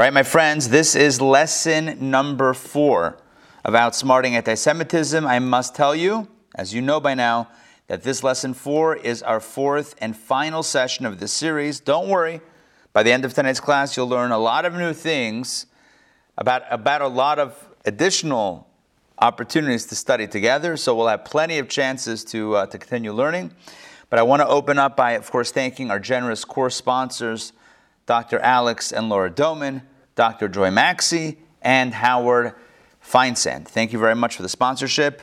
All right, my friends, this is lesson number four of Outsmarting Anti Semitism. I must tell you, as you know by now, that this lesson four is our fourth and final session of this series. Don't worry, by the end of tonight's class, you'll learn a lot of new things about, about a lot of additional opportunities to study together. So we'll have plenty of chances to, uh, to continue learning. But I want to open up by, of course, thanking our generous course sponsors. Dr. Alex and Laura Doman, Dr. Joy Maxey, and Howard Feinsand. Thank you very much for the sponsorship,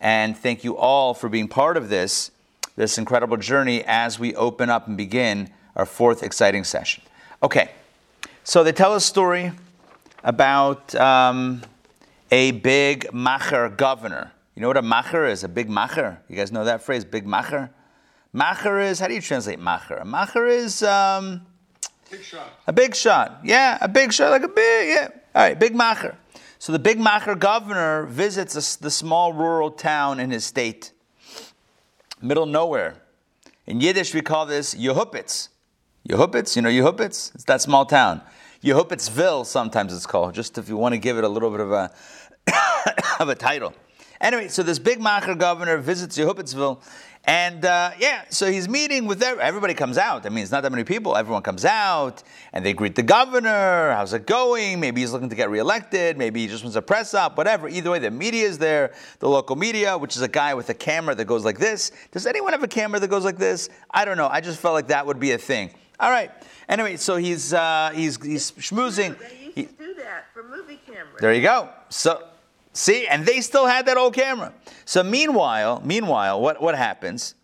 and thank you all for being part of this, this incredible journey as we open up and begin our fourth exciting session. Okay, so they tell a story about um, a big macher governor. You know what a macher is? A big macher. You guys know that phrase, big macher? Macher is, how do you translate macher? Macher is um, Big shot. a big shot. Yeah, a big shot, like a big, yeah. All right, big macher. So the big macher governor visits a, the small rural town in his state, middle nowhere. In Yiddish, we call this Yehupitz. Yehupitz, you know Yehupitz? It's that small town. Yehupitzville, sometimes it's called, just if you want to give it a little bit of a, of a title. Anyway, so this big macher governor visits Yehupitzville, and uh, yeah, so he's meeting with every, everybody. Comes out. I mean, it's not that many people. Everyone comes out, and they greet the governor. How's it going? Maybe he's looking to get reelected. Maybe he just wants a press up. Whatever. Either way, the media is there. The local media, which is a guy with a camera that goes like this. Does anyone have a camera that goes like this? I don't know. I just felt like that would be a thing. All right. Anyway, so he's uh, he's he's schmoozing. They used to do that for movie cameras. there you go. So, see, and they still had that old camera. So meanwhile, meanwhile, what, what happens?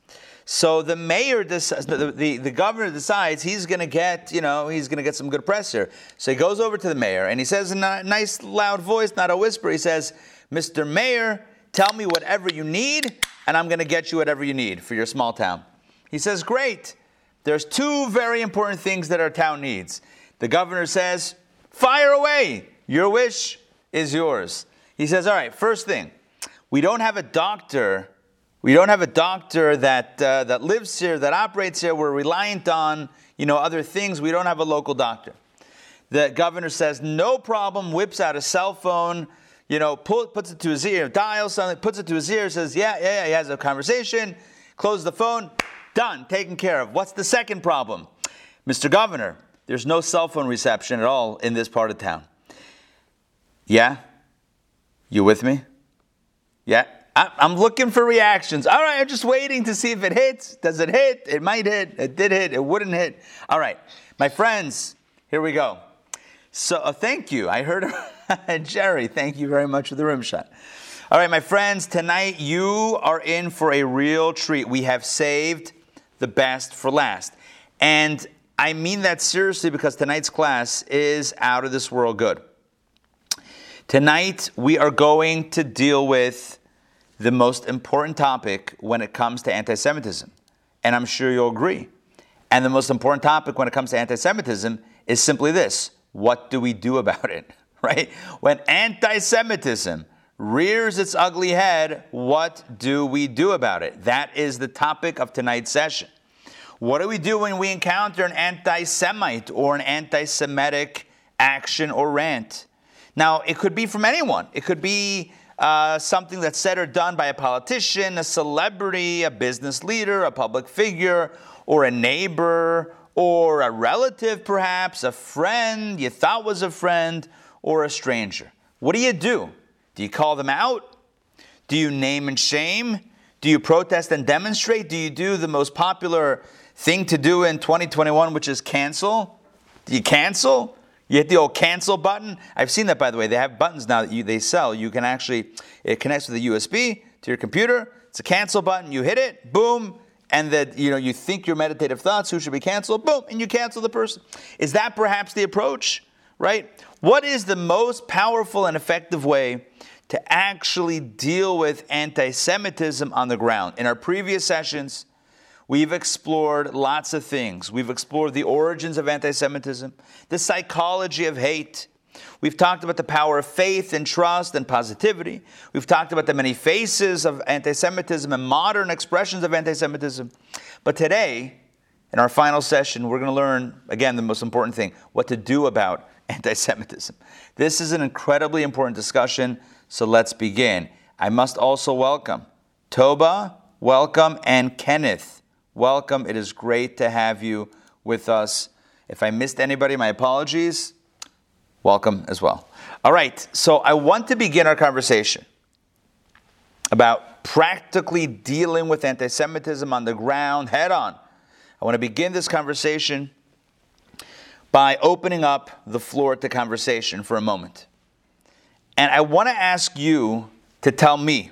So the mayor, decides, the, the, the governor decides he's going to get, you know, he's going to get some good press here. So he goes over to the mayor and he says in a nice loud voice, not a whisper, he says, Mr. Mayor, tell me whatever you need and I'm going to get you whatever you need for your small town. He says, great. There's two very important things that our town needs. The governor says, fire away. Your wish is yours. He says, all right, first thing, we don't have a doctor. We don't have a doctor that, uh, that lives here, that operates here. We're reliant on, you know, other things. We don't have a local doctor. The governor says, no problem, whips out a cell phone, you know, pull, puts it to his ear, dials something, puts it to his ear, says, yeah, yeah, yeah, he has a conversation, closes the phone, done, taken care of. What's the second problem? Mr. Governor, there's no cell phone reception at all in this part of town. Yeah? You with me? Yeah? I'm looking for reactions. All right, I'm just waiting to see if it hits. Does it hit? It might hit. It did hit. It wouldn't hit. All right, my friends, here we go. So, uh, thank you. I heard Jerry. Thank you very much for the rim shot. All right, my friends, tonight you are in for a real treat. We have saved the best for last. And I mean that seriously because tonight's class is out of this world good. Tonight, we are going to deal with the most important topic when it comes to anti Semitism. And I'm sure you'll agree. And the most important topic when it comes to anti Semitism is simply this what do we do about it? Right? When anti Semitism rears its ugly head, what do we do about it? That is the topic of tonight's session. What do we do when we encounter an anti Semite or an anti Semitic action or rant? Now, it could be from anyone. It could be uh, something that's said or done by a politician, a celebrity, a business leader, a public figure, or a neighbor, or a relative, perhaps, a friend you thought was a friend, or a stranger. What do you do? Do you call them out? Do you name and shame? Do you protest and demonstrate? Do you do the most popular thing to do in 2021, which is cancel? Do you cancel? You hit the old cancel button. I've seen that, by the way. They have buttons now that you, they sell. You can actually, it connects with a USB to your computer. It's a cancel button. You hit it, boom, and that you know you think your meditative thoughts who should be canceled, boom, and you cancel the person. Is that perhaps the approach? Right? What is the most powerful and effective way to actually deal with anti-Semitism on the ground? In our previous sessions, We've explored lots of things. We've explored the origins of anti Semitism, the psychology of hate. We've talked about the power of faith and trust and positivity. We've talked about the many faces of anti Semitism and modern expressions of anti Semitism. But today, in our final session, we're going to learn, again, the most important thing what to do about anti Semitism. This is an incredibly important discussion, so let's begin. I must also welcome Toba, welcome, and Kenneth, welcome. It is great to have you with us. If I missed anybody, my apologies. Welcome as well. All right, so I want to begin our conversation about practically dealing with anti Semitism on the ground head on. I want to begin this conversation by opening up the floor to conversation for a moment. And I want to ask you to tell me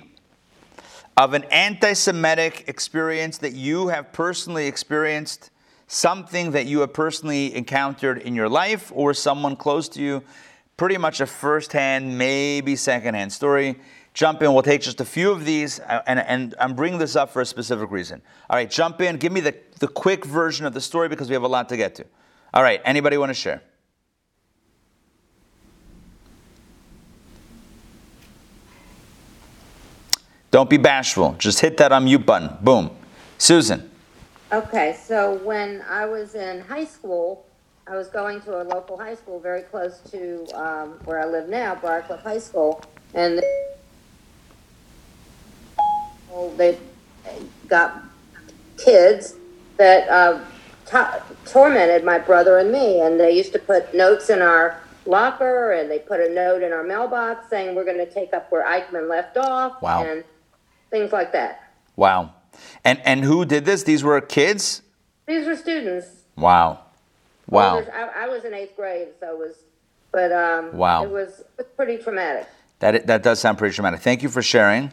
of an anti Semitic experience that you have personally experienced, something that you have personally encountered in your life, or someone close to you, pretty much a first hand, maybe second hand story. Jump in, we'll take just a few of these, uh, and, and I'm bringing this up for a specific reason. All right, jump in, give me the, the quick version of the story because we have a lot to get to. All right, anybody want to share? Don't be bashful. Just hit that unmute button. Boom. Susan. Okay, so when I was in high school, I was going to a local high school very close to um, where I live now, Barcliff High School, and they got kids that uh, tormented my brother and me, and they used to put notes in our locker, and they put a note in our mailbox saying we're going to take up where Eichmann left off, Wow. and things like that. Wow. And and who did this? These were kids? These were students. Wow. Wow. Well, I, I was in eighth grade, so it was, but um, Wow. it was, pretty traumatic. That that does sound pretty traumatic. Thank you for sharing.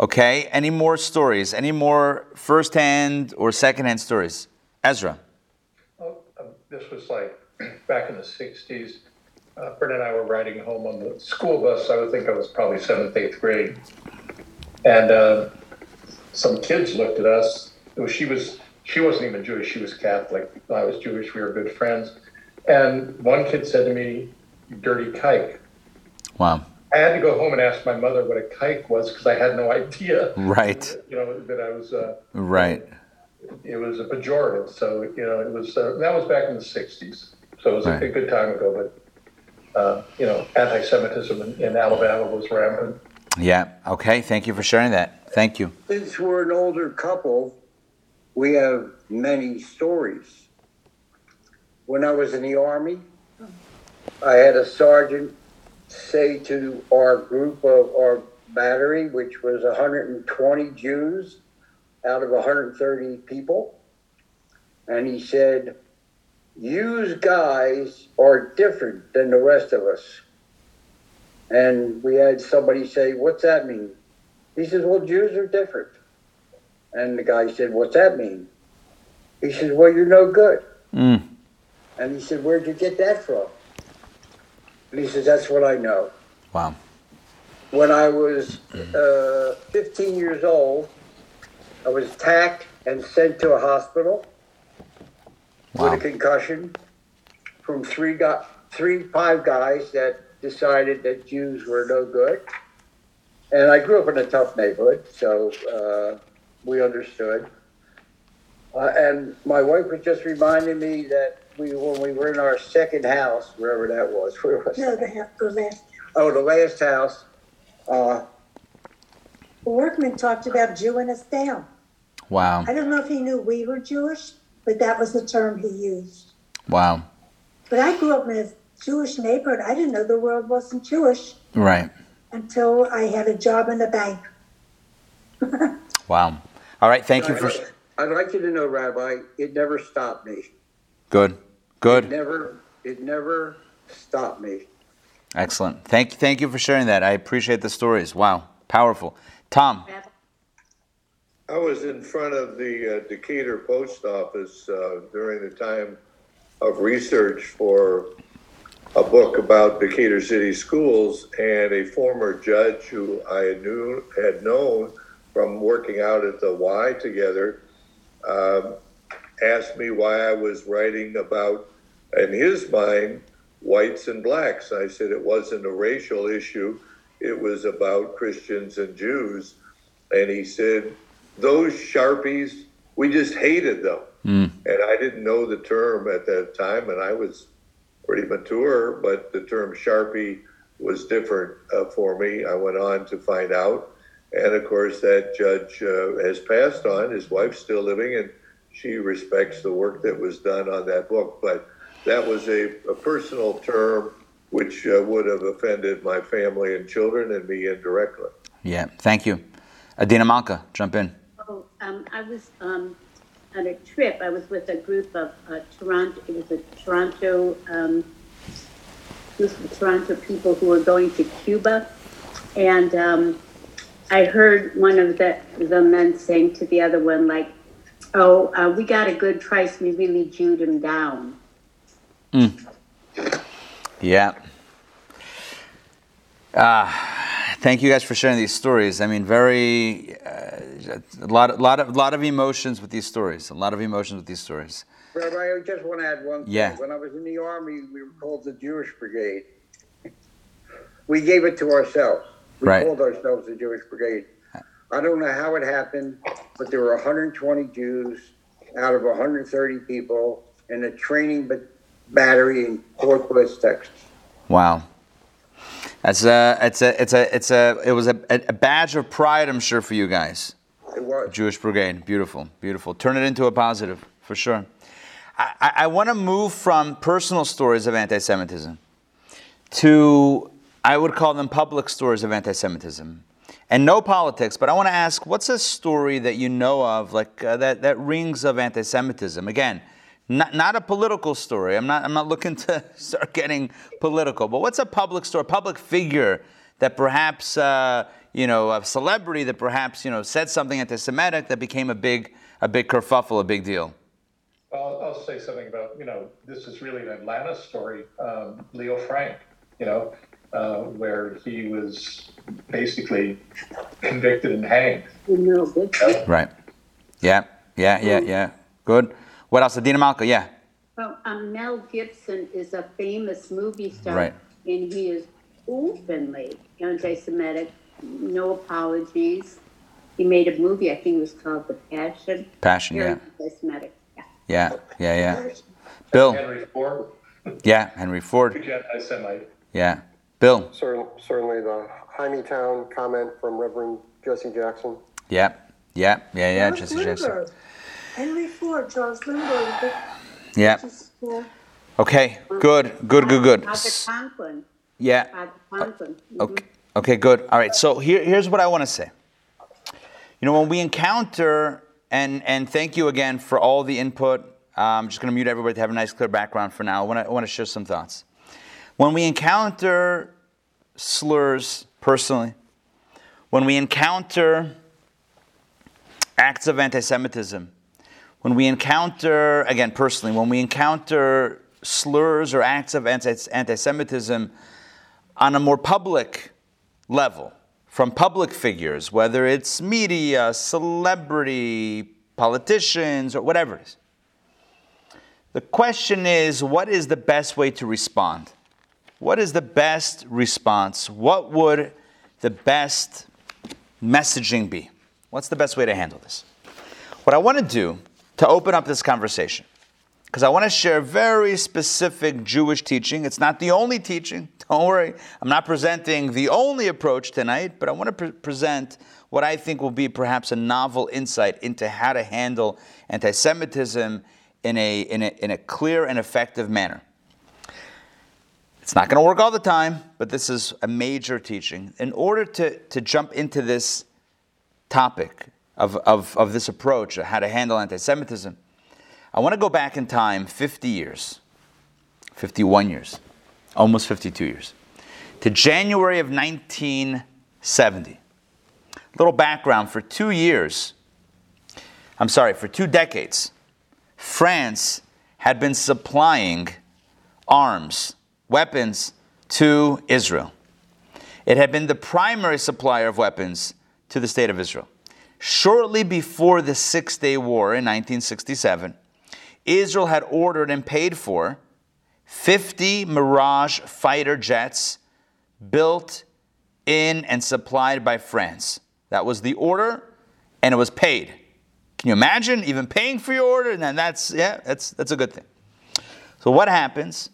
Okay. Any more stories? Any more first-hand or second-hand stories? Ezra. Oh, um, This was like back in the sixties. Uh, Brenda and I were riding home on the school bus. I would think I was probably seventh, eighth grade. And, uh, some kids looked at us. Well, She was, she wasn't even Jewish. She was Catholic. I was Jewish. We were good friends. And one kid said to me, dirty kike. Wow. I had to go home and ask my mother what a kike was because I had no idea. Right. You know, that I was, uh, Right. it was a pejorative. So you know, it was uh, that was back in the '60s. So it was Right. a good time ago. But uh, you know, anti-Semitism in, in Alabama was rampant. Yeah. Okay. Thank you for sharing that. Thank you. Since we're an older couple, we have many stories. When I was in the Army, I had a sergeant say to our group of our battery, which was 120 Jews out of 130 people, and he said, You guys are different than the rest of us." And we had somebody say, "What's that mean?" He says, Well, Jews are different. And the guy said, What's that mean? He says, Well, you're no good. Mm. And he said, Where'd you get that from? And he says, That's what I know. Wow. When I was uh, 15 years old, I was attacked and sent to a hospital Wow. with a concussion from three, guy, three, five guys that decided that Jews were no good. And I grew up in a tough neighborhood, so uh, we understood. Uh, and my wife was just reminding me that we, when we were in our second house, wherever that was, where was No, the, ha- the last. Oh, the last house. Uh, Workman talked about Jewing us down. Wow. I don't know if he knew we were Jewish, but that was the term he used. Wow. But I grew up in a Jewish neighborhood. I didn't know the world wasn't Jewish Right. until I had a job in the bank. Wow. All right. Thank you for. I'd, I'd like you to know, Rabbi, it never stopped me. Good. It Good. never, it never stopped me. Excellent. Thank thank you for sharing that. I appreciate the stories. Wow. Powerful. Tom. I was in front of the uh, Decatur Post Office uh, during the time of research for a book about Decatur City Schools, and a former judge who I knew had known from working out at the Y together um, asked me why I was writing about, in his mind, whites and blacks. I said it wasn't a racial issue; it was about Christians and Jews. And he said, those Sharpies, we just hated them. And I didn't know the term at that time, and I was pretty mature, but the term Sharpie was different uh, for me. I went on to find out. And of course, that judge uh, has passed on. His wife's still living, and she respects the work that was done on that book. But that was a, a personal term which uh, would have offended my family and children and me indirectly. Yeah, thank you. Adina Malka, jump in. Oh, um, I was um, on a trip. I was with a group of uh, Toronto. It was a Toronto, um, Toronto people who were going to Cuba, and um, I heard one of the the men saying to the other one, like, "Oh, uh, we got a good price. We really Jewed him down." Yeah. Uh, thank you guys for sharing these stories. I mean, very a lot, a lot of, lot of emotions with these stories. A lot of emotions with these stories. Rabbi, I just want to add one thing. Yeah. When I was in the army, we were called the Jewish Brigade. We gave it to ourselves. We Right. called ourselves the Jewish Brigade. I don't know how it happened, but there were 120 Jews out of 130 people in a training battery in Fort Bliss, Texas. Wow. That's a, it's a, it's a, it's a, it was a, a badge of pride, I'm sure, for you guys. It. Jewish Brigade. Beautiful, beautiful. Turn it into a positive, for sure. I, I, I want to move from personal stories of anti Semitism to, I would call them public stories of anti Semitism. And no politics, but I want to ask what's a story that you know of, like uh, that, that rings of anti Semitism? Again, not, not a political story. I'm not, I'm not looking to start getting political, but what's a public story, public figure that perhaps, uh, you know, a celebrity that perhaps, you know, said something anti Semitic that became a big, a big kerfuffle, a big deal? I'll, I'll say something about, you know, this is really an Atlanta story. Um, Leo Frank, you know, uh, where he was basically convicted and hanged. You know. Right. Yeah, yeah, yeah, yeah. Good. What else? Adina Malka, yeah. Well, um, Mel Gibson is a famous movie star, Right. and he is openly anti-Semitic. No apologies. He made a movie. I think it was called The Passion. Passion, Very yeah. anti-Semitic. Yeah. Yeah, yeah, yeah. Bill, Henry Ford, yeah, Henry Ford, huge anti-Semite. yeah. Bill, Cer- Certainly the Hymietown comment from Reverend Jesse Jackson. yeah, yeah, yeah, yeah. George Jesse Jackson. Lindbergh. Henry Ford, Charles Lindbergh. Yeah. Just, yeah. Okay, good, good, good, good. Father Coughlin. Yeah. Father Coughlin. Okay, okay, good. All right. So here, here's what I want to say. You know, when we encounter, and and thank you again for all the input. I'm just going to mute everybody to have a nice, clear background for now. I want to I want to share some thoughts. When we encounter slurs personally, when we encounter acts of anti-Semitism, when we encounter, again personally, when we encounter slurs or acts of anti- anti-Semitism on a more public level, from public figures, whether it's media, celebrity, politicians, or whatever it is. The question is what is the best way to respond? What is the best response? What would the best messaging be? What's the best way to handle this? What I want to do to open up this conversation, because I want to share very specific Jewish teaching. It's not the only teaching, don't worry. I'm not presenting the only approach tonight, but I want to pre- present what I think will be perhaps a novel insight into how to handle anti Semitism in a, in, a, in a clear and effective manner. It's not going to work all the time, but this is a major teaching. In order to, to jump into this topic of, of, of this approach, how to handle anti Semitism, I want to go back in time 50 years, 51 years, almost 52 years, to January of 1970. Little background for two years, I'm sorry, for two decades, France had been supplying arms, weapons to Israel. It had been the primary supplier of weapons to the state of Israel. Shortly before the Six Day War in 1967, Israel had ordered and paid for 50 Mirage fighter jets built in and supplied by France. That was the order, and it was paid. Can you imagine even paying for your order? And then that's yeah, that's that's a good thing. So what happens?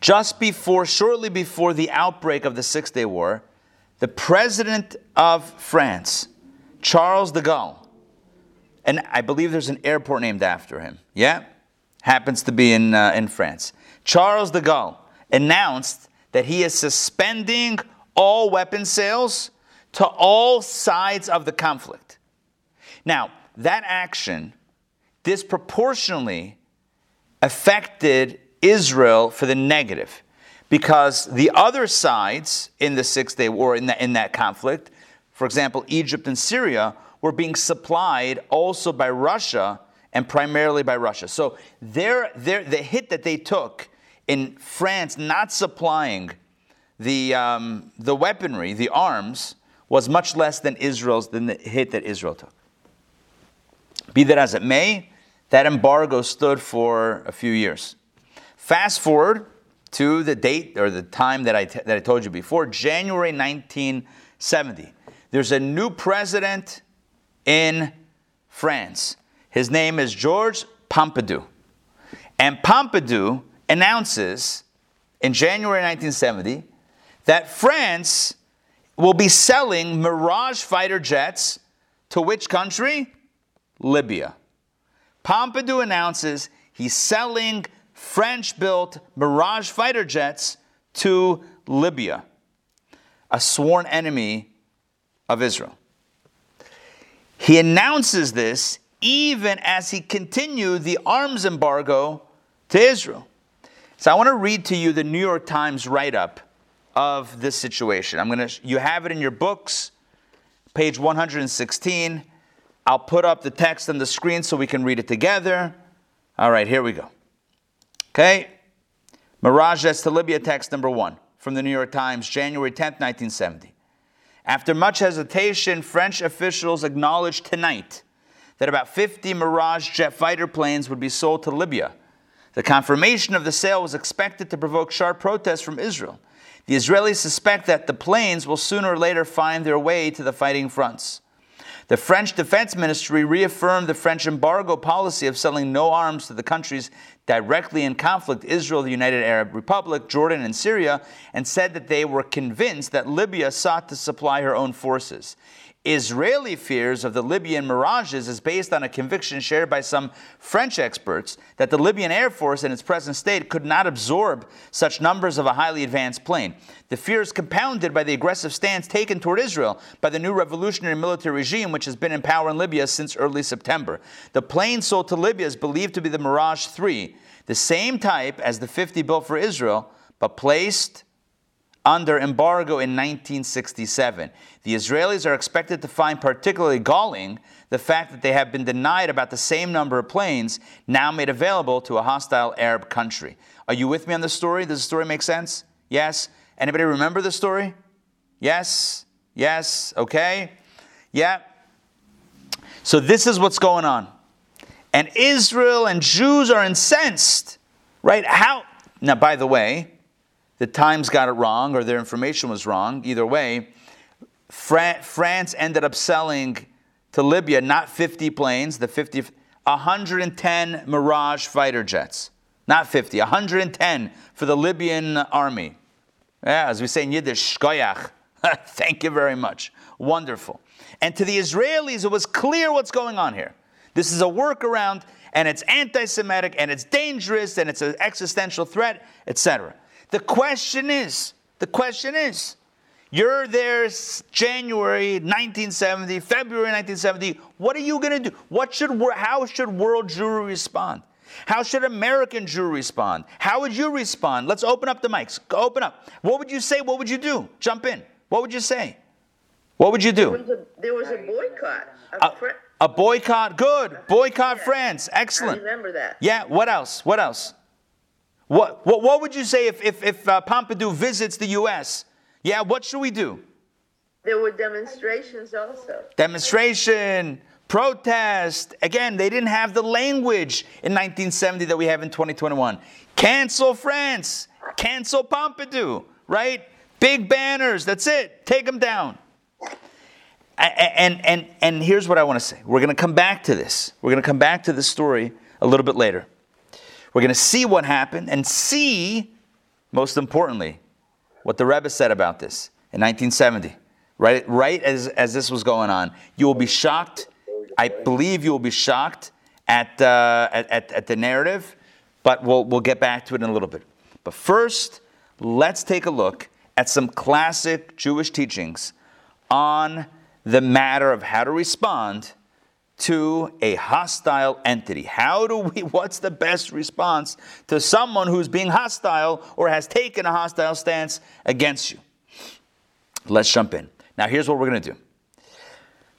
just before, shortly before the outbreak of the Six Day War, the president of France, Charles de Gaulle, and I believe there's an airport named after him. Yeah? Happens to be in, uh, in France. Charles de Gaulle announced that he is suspending all weapon sales to all sides of the conflict. Now, that action disproportionately affected Israel for the negative because the other sides in the Six Day War, in, the, in that conflict, for example, Egypt and Syria, were being supplied also by Russia and primarily by Russia. So their, their, the hit that they took in France not supplying the, um, the weaponry, the arms, was much less than Israel's than the hit that Israel took. Be that as it may, that embargo stood for a few years. Fast forward to the date or the time that I, t- that I told you before, January 1970. There's a new president in France. His name is Georges Pompidou. And Pompidou announces in January 1970 that France will be selling Mirage fighter jets to which country? Libya. Pompidou announces he's selling French built Mirage fighter jets to Libya, a sworn enemy of Israel. He announces this even as he continued the arms embargo to Israel. So I want to read to you the New York Times write up of this situation. I'm going to you have it in your books, page 116. I'll put up the text on the screen so we can read it together. All right, here we go. Okay? Mirage to Libya text number 1 from the New York Times, January 10th, 1970. After much hesitation, French officials acknowledged tonight that about 50 Mirage jet fighter planes would be sold to Libya. The confirmation of the sale was expected to provoke sharp protests from Israel. The Israelis suspect that the planes will sooner or later find their way to the fighting fronts. The French Defense Ministry reaffirmed the French embargo policy of selling no arms to the countries directly in conflict Israel, the United Arab Republic, Jordan, and Syria and said that they were convinced that Libya sought to supply her own forces. Israeli fears of the Libyan mirages is based on a conviction shared by some French experts that the Libyan Air Force in its present state could not absorb such numbers of a highly advanced plane. The fear is compounded by the aggressive stance taken toward Israel by the new revolutionary military regime, which has been in power in Libya since early September. The plane sold to Libya is believed to be the Mirage 3, the same type as the 50 built for Israel, but placed under embargo in 1967. The Israelis are expected to find particularly galling the fact that they have been denied about the same number of planes now made available to a hostile Arab country. Are you with me on the story? Does the story make sense? Yes? Anybody remember the story? Yes? Yes? Okay? Yeah? So this is what's going on. And Israel and Jews are incensed, right? How? Now, by the way, the Times got it wrong or their information was wrong. Either way, France ended up selling to Libya not 50 planes, the 50, 110 Mirage fighter jets. Not 50, 110 for the Libyan army. Yeah, as we say in Yiddish, shkoyach. Thank you very much. Wonderful. And to the Israelis, it was clear what's going on here. This is a workaround, and it's anti Semitic, and it's dangerous, and it's an existential threat, etc. The question is, the question is, you're there January 1970, February 1970. What are you going to do? What should, how should world Jewry respond? How should American Jewry respond? How would you respond? Let's open up the mics. Open up. What would you say? What would you do? Jump in. What would you say? What would you do? There was a, there was a boycott. A, a, boycott. Good. Boycott yeah. France. Excellent. I remember that. Yeah. What else? What else? What, what, what would you say if, if, if uh, Pompidou visits the U.S.? Yeah, what should we do? There were demonstrations also. Demonstration, protest. Again, they didn't have the language in 1970 that we have in 2021. Cancel France. Cancel Pompidou, right? Big banners. That's it. Take them down. And, and, and here's what I want to say. We're going to come back to this. We're going to come back to this story a little bit later. We're going to see what happened and see most importantly, what the Rebbe said about this in 1970, right, right as, as this was going on. You will be shocked. I believe you will be shocked at, uh, at, at, at the narrative, but we'll, we'll get back to it in a little bit. But first, let's take a look at some classic Jewish teachings on the matter of how to respond to a hostile entity. How do we, what's the best response to someone who's being hostile or has taken a hostile stance against you? Let's jump in. Now, here's what we're going to do.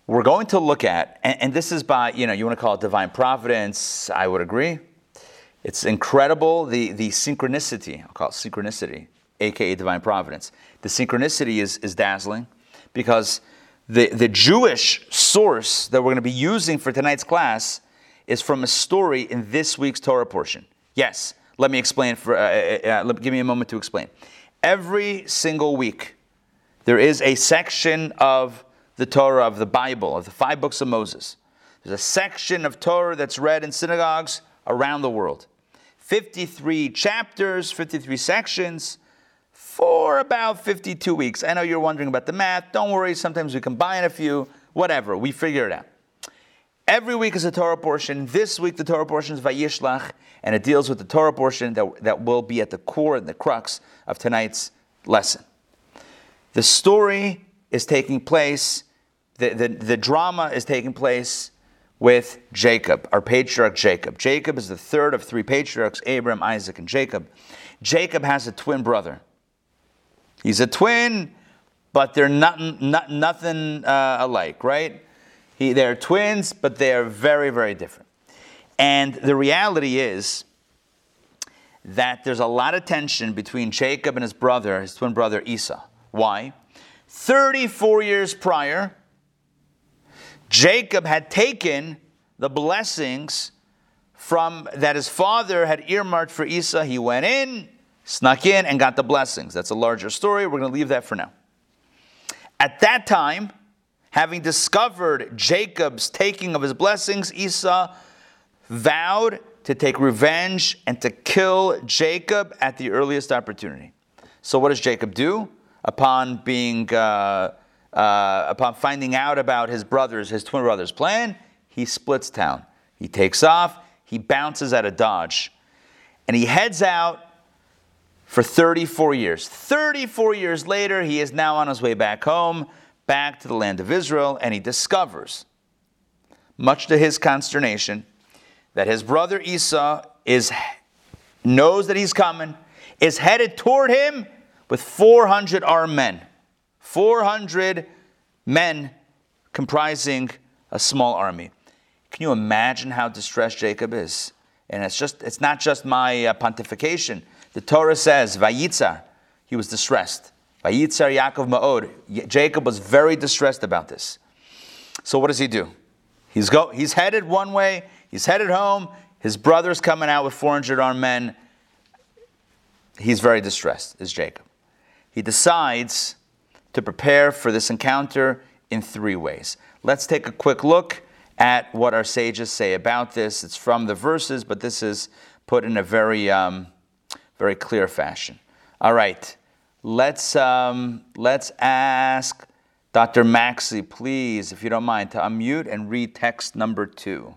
We're going to look at, and, and this is by, you know, you want to call it divine providence, I would agree. It's incredible, the, the synchronicity, I'll call it synchronicity, aka divine providence. The synchronicity is, is dazzling because the, the Jewish source that we're going to be using for tonight's class is from a story in this week's Torah portion. Yes, let me explain. For, uh, uh, uh, uh give me a moment to explain. Every single week, there is a section of the Torah, of the Bible, of the five books of Moses. There's a section of Torah that's read in synagogues around the world. 53 chapters, 53 sections for about 52 weeks. I know you're wondering about the math. Don't worry, sometimes we combine a few, whatever, we figure it out. Every week is a Torah portion. This week, the Torah portion is Vayishlach, and it deals with the Torah portion that, that will be at the core and the crux of tonight's lesson. The story is taking place, the, the, the drama is taking place with Jacob, our patriarch Jacob. Jacob is the third of three patriarchs Abraham, Isaac, and Jacob. Jacob has a twin brother. He's a twin, but they're not, not nothing uh, alike, right? He, they're twins, but they are very, very different. And the reality is that there's a lot of tension between Jacob and his brother, his twin brother Esau. Why? 34 years prior, Jacob had taken the blessings from that his father had earmarked for Esau. He went in, snuck in and got the blessings. That's a larger story. We're going to leave that for now. At that time, having discovered Jacob's taking of his blessings, Esau vowed to take revenge and to kill Jacob at the earliest opportunity. So, what does Jacob do upon being uh, uh, upon finding out about his brothers, his twin brothers' plan? He splits town. He takes off. He bounces out of Dodge, and he heads out for 34 years. 34 years later, he is now on his way back home, back to the land of Israel, and he discovers, much to his consternation, that his brother Esau is, knows that he's coming, is headed toward him with 400 armed men. 400 men comprising a small army. Can you imagine how distressed Jacob is? And it's just it's not just my uh, pontification. The Torah says, Vayitzar, he was distressed. Vayitzar Yaakov Ma'od. Jacob was very distressed about this. So what does he do? He's, go, he's headed one way, he's headed home, his brother's coming out with 400 armed men. He's very distressed, is Jacob. He decides to prepare for this encounter in three ways. Let's take a quick look at what our sages say about this. It's from the verses, but this is put in a very um, very clear fashion. All right, let's, um, let's ask Dr. Maxey, please, if you don't mind, to unmute and read text number two.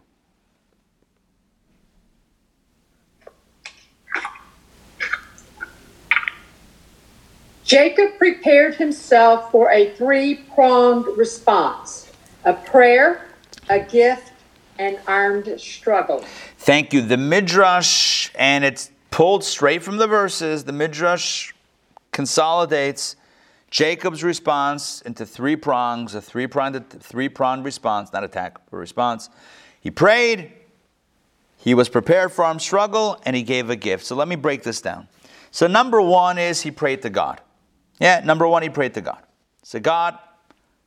Jacob prepared himself for a three pronged response a prayer, a gift, and armed struggle. Thank you. The Midrash, and it's pulled straight from the verses, the Midrash consolidates Jacob's response into three prongs, a three pronged, three pronged response, not attack, but response. He prayed, he was prepared for armed struggle, and he gave a gift. So let me break this down. So, number one is he prayed to God. Yeah, number one, he prayed to God. Say, God,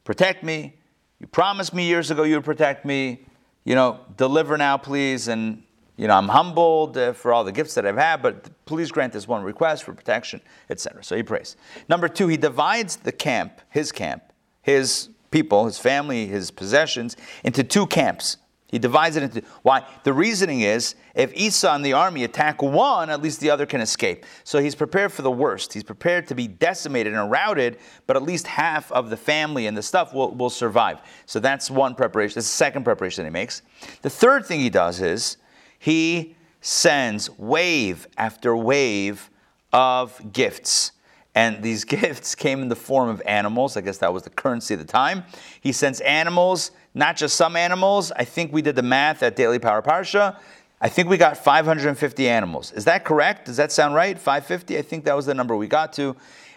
protect me. You promised me years ago you would protect me. You know, deliver now, please, and you know, I'm humbled uh, for all the gifts that I've had, but please grant this one request for protection, etc. So he prays. Number two, he divides the camp, his camp, his people, his family, his possessions, into two camps. He divides it into why? The reasoning is if Esau and the army attack one, at least the other can escape. So he's prepared for the worst. He's prepared to be decimated and routed, but at least half of the family and the stuff will, will survive. So that's one preparation. That's the second preparation he makes. The third thing he does is he sends wave after wave of gifts. And these gifts came in the form of animals. I guess that was the currency of the time. He sends animals, not just some animals. I think we did the math at Daily Power Parsha. I think we got 550 animals. Is that correct? Does that sound right? 550? I think that was the number we got to.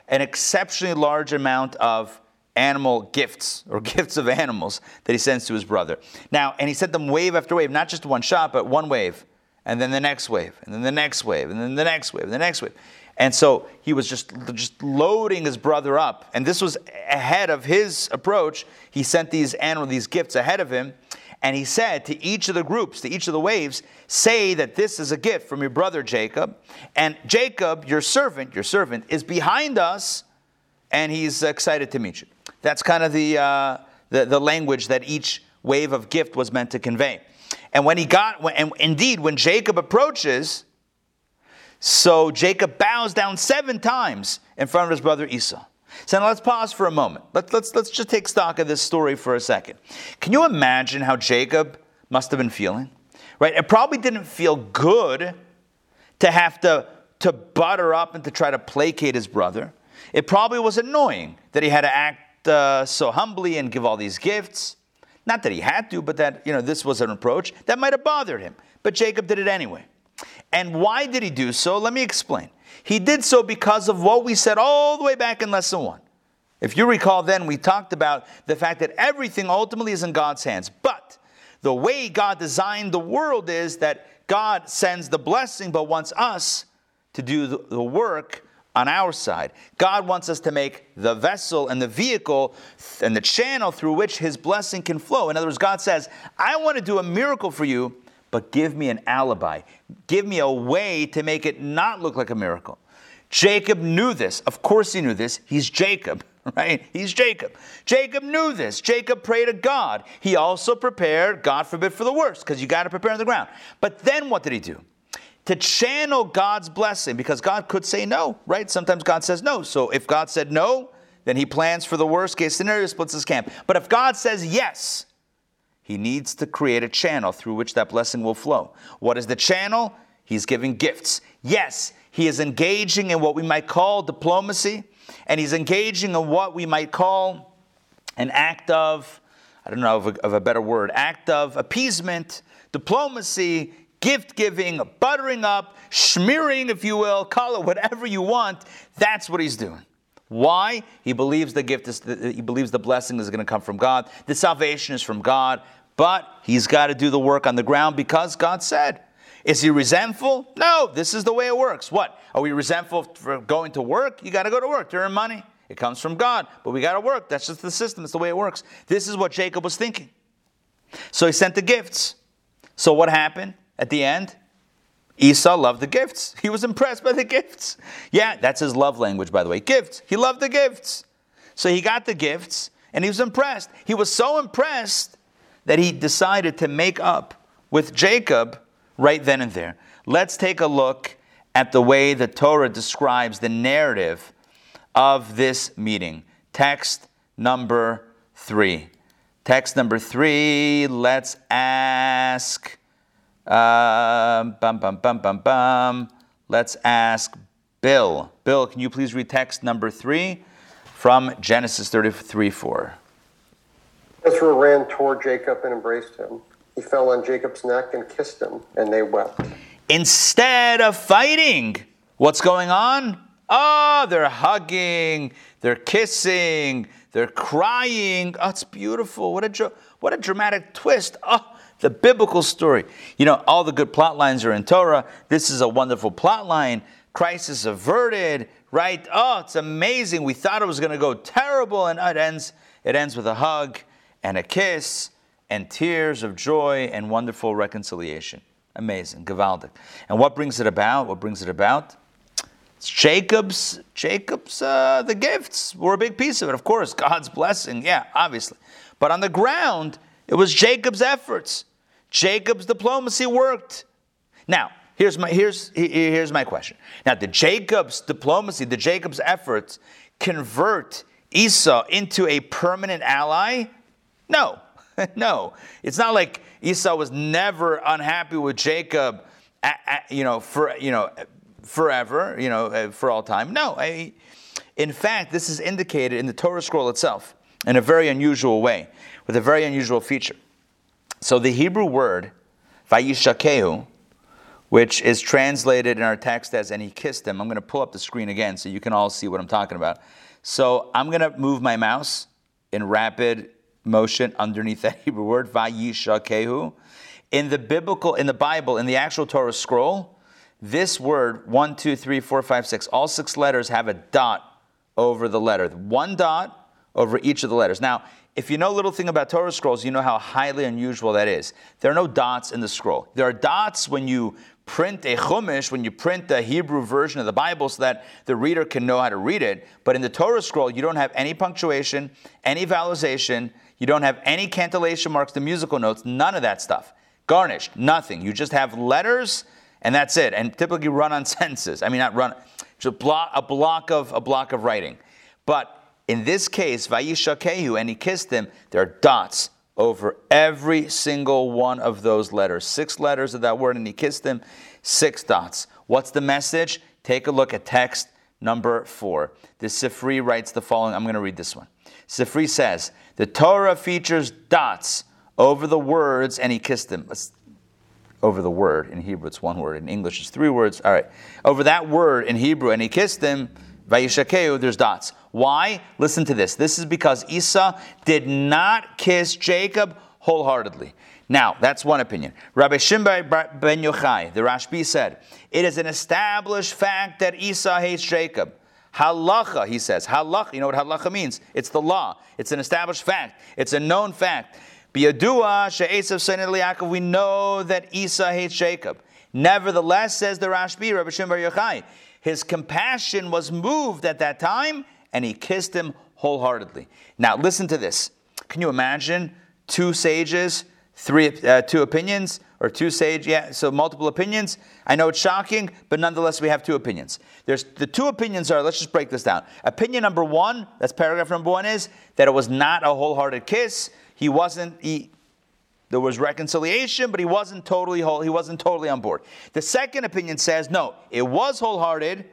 An exceptionally large amount of animal gifts or gifts of animals that he sends to his brother. Now, and he sent them wave after wave, not just one shot, but one wave, and then the next wave, and then the next wave, and then the next wave, and the next wave. And so he was just, just loading his brother up. And this was ahead of his approach. He sent these animal, these gifts ahead of him. And he said to each of the groups, to each of the waves, say that this is a gift from your brother Jacob. And Jacob, your servant, your servant, is behind us, and he's excited to meet you. That's kind of the, uh, the, the language that each wave of gift was meant to convey. And when he got, and indeed, when Jacob approaches, so Jacob bows down seven times in front of his brother Esau. So now let's pause for a moment. Let's, let's, let's just take stock of this story for a second. Can you imagine how Jacob must have been feeling? Right? It probably didn't feel good to have to, to butter up and to try to placate his brother. It probably was annoying that he had to act uh, so humbly and give all these gifts. Not that he had to, but that you know this was an approach that might have bothered him. But Jacob did it anyway. And why did he do so? Let me explain. He did so because of what we said all the way back in lesson one. If you recall, then we talked about the fact that everything ultimately is in God's hands. But the way God designed the world is that God sends the blessing, but wants us to do the work on our side. God wants us to make the vessel and the vehicle and the channel through which His blessing can flow. In other words, God says, I want to do a miracle for you, but give me an alibi. Give me a way to make it not look like a miracle. Jacob knew this. Of course, he knew this. He's Jacob, right? He's Jacob. Jacob knew this. Jacob prayed to God. He also prepared, God forbid, for the worst, because you got to prepare on the ground. But then what did he do? To channel God's blessing, because God could say no, right? Sometimes God says no. So if God said no, then he plans for the worst case scenario, splits his camp. But if God says yes, he needs to create a channel through which that blessing will flow. What is the channel? He's giving gifts. Yes, he is engaging in what we might call diplomacy, and he's engaging in what we might call an act of, I don't know of a, of a better word, act of appeasement, diplomacy, gift giving, buttering up, smearing, if you will, it whatever you want. That's what he's doing. Why? He believes the gift is, he believes the blessing is going to come from God. The salvation is from God but he's got to do the work on the ground because God said. Is he resentful? No, this is the way it works. What? Are we resentful for going to work? You got to go to work to earn money. It comes from God, but we got to work. That's just the system. It's the way it works. This is what Jacob was thinking. So he sent the gifts. So what happened at the end? Esau loved the gifts. He was impressed by the gifts. Yeah, that's his love language, by the way. Gifts. He loved the gifts. So he got the gifts and he was impressed. He was so impressed that he decided to make up with Jacob right then and there. Let's take a look at the way the Torah describes the narrative of this meeting. Text number three. Text number three, let's ask. Um, bum, bum, bum, bum, bum. Let's ask Bill. Bill, can you please read text number three from Genesis 33 4? Israel ran toward Jacob and embraced him. He fell on Jacob's neck and kissed him, and they wept. Instead of fighting, what's going on? Oh, they're hugging, they're kissing, they're crying. Oh, it's beautiful. What a, what a dramatic twist. Oh, the biblical story. You know, all the good plot lines are in Torah. This is a wonderful plot line. Crisis averted, right? Oh, it's amazing. We thought it was going to go terrible, and it ends. It ends with a hug and a kiss and tears of joy and wonderful reconciliation. Amazing, Gevaldig. And what brings it about? What brings it about? It's Jacob's, Jacob's, uh, the gifts were a big piece of it. Of course, God's blessing, yeah, obviously. But on the ground, it was Jacob's efforts. Jacob's diplomacy worked. Now, here's my, here's, here's my question. Now, did Jacob's diplomacy, the Jacob's efforts, convert Esau into a permanent ally? No, no. It's not like Esau was never unhappy with Jacob, you know, for, you know, forever, you know, uh, for all time. No. I, in fact, this is indicated in the Torah scroll itself in a very unusual way, with a very unusual feature. So the Hebrew word, Vayishakehu, which is translated in our text as, and he kissed him. I'm going to pull up the screen again so you can all see what I'm talking about. So I'm going to move my mouse in rapid motion underneath that Hebrew word, Vayishakehu. In the biblical, in the Bible, in the actual Torah scroll, this word, one, two, three, four, five, six, all six letters have a dot over the letter. One dot over each of the letters. Now, if you know a little thing about Torah scrolls, you know how highly unusual that is. There are no dots in the scroll. There are dots when you print a Chumash, when you print the Hebrew version of the Bible so that the reader can know how to read it. But in the Torah scroll, you don't have any punctuation, any vowelization, you don't have any cantillation marks, the musical notes, none of that stuff. Garnished, nothing. You just have letters and that's it. And typically run on sentences. I mean, not run, just a block, a block of a block of writing. But in this case, Vayishakehu, and he kissed him, there are dots over every single one of those letters. Six letters of that word, and he kissed him, six dots. What's the message? Take a look at text number four. The Sifri writes the following. I'm going to read this one. Sifri says, The Torah features dots over the words, and he kissed him. Let's, over the word. In Hebrew, it's one word. In English, it's three words. All right. Over that word in Hebrew, and he kissed him, Vayishakeu, there's dots. Why? Listen to this. This is because Esau did not kiss Jacob wholeheartedly. Now, that's one opinion. Rabbi Shimbai ben Yochai, the Rashbi said, it is an established fact that Esau hates Jacob. Halacha, he says. Halacha, you know what halacha means? It's the law. It's an established fact. It's a known fact. Biyadua she'esav son Yaakov, we know that Esau hates Jacob. Nevertheless, says the Rashbi, Rabbi Shimbai Yochai, his compassion was moved at that time, and he kissed him wholeheartedly. Now, listen to this. Can you imagine two sages, three, uh, two opinions, or two sage, yeah, so multiple opinions? I know it's shocking, but nonetheless, we have two opinions. There's the two opinions are. Let's just break this down. Opinion number one, that's paragraph number one, is that it was not a wholehearted kiss. He wasn't. He, there was reconciliation, but he wasn't totally whole, he wasn't totally on board. The second opinion says, no, it was wholehearted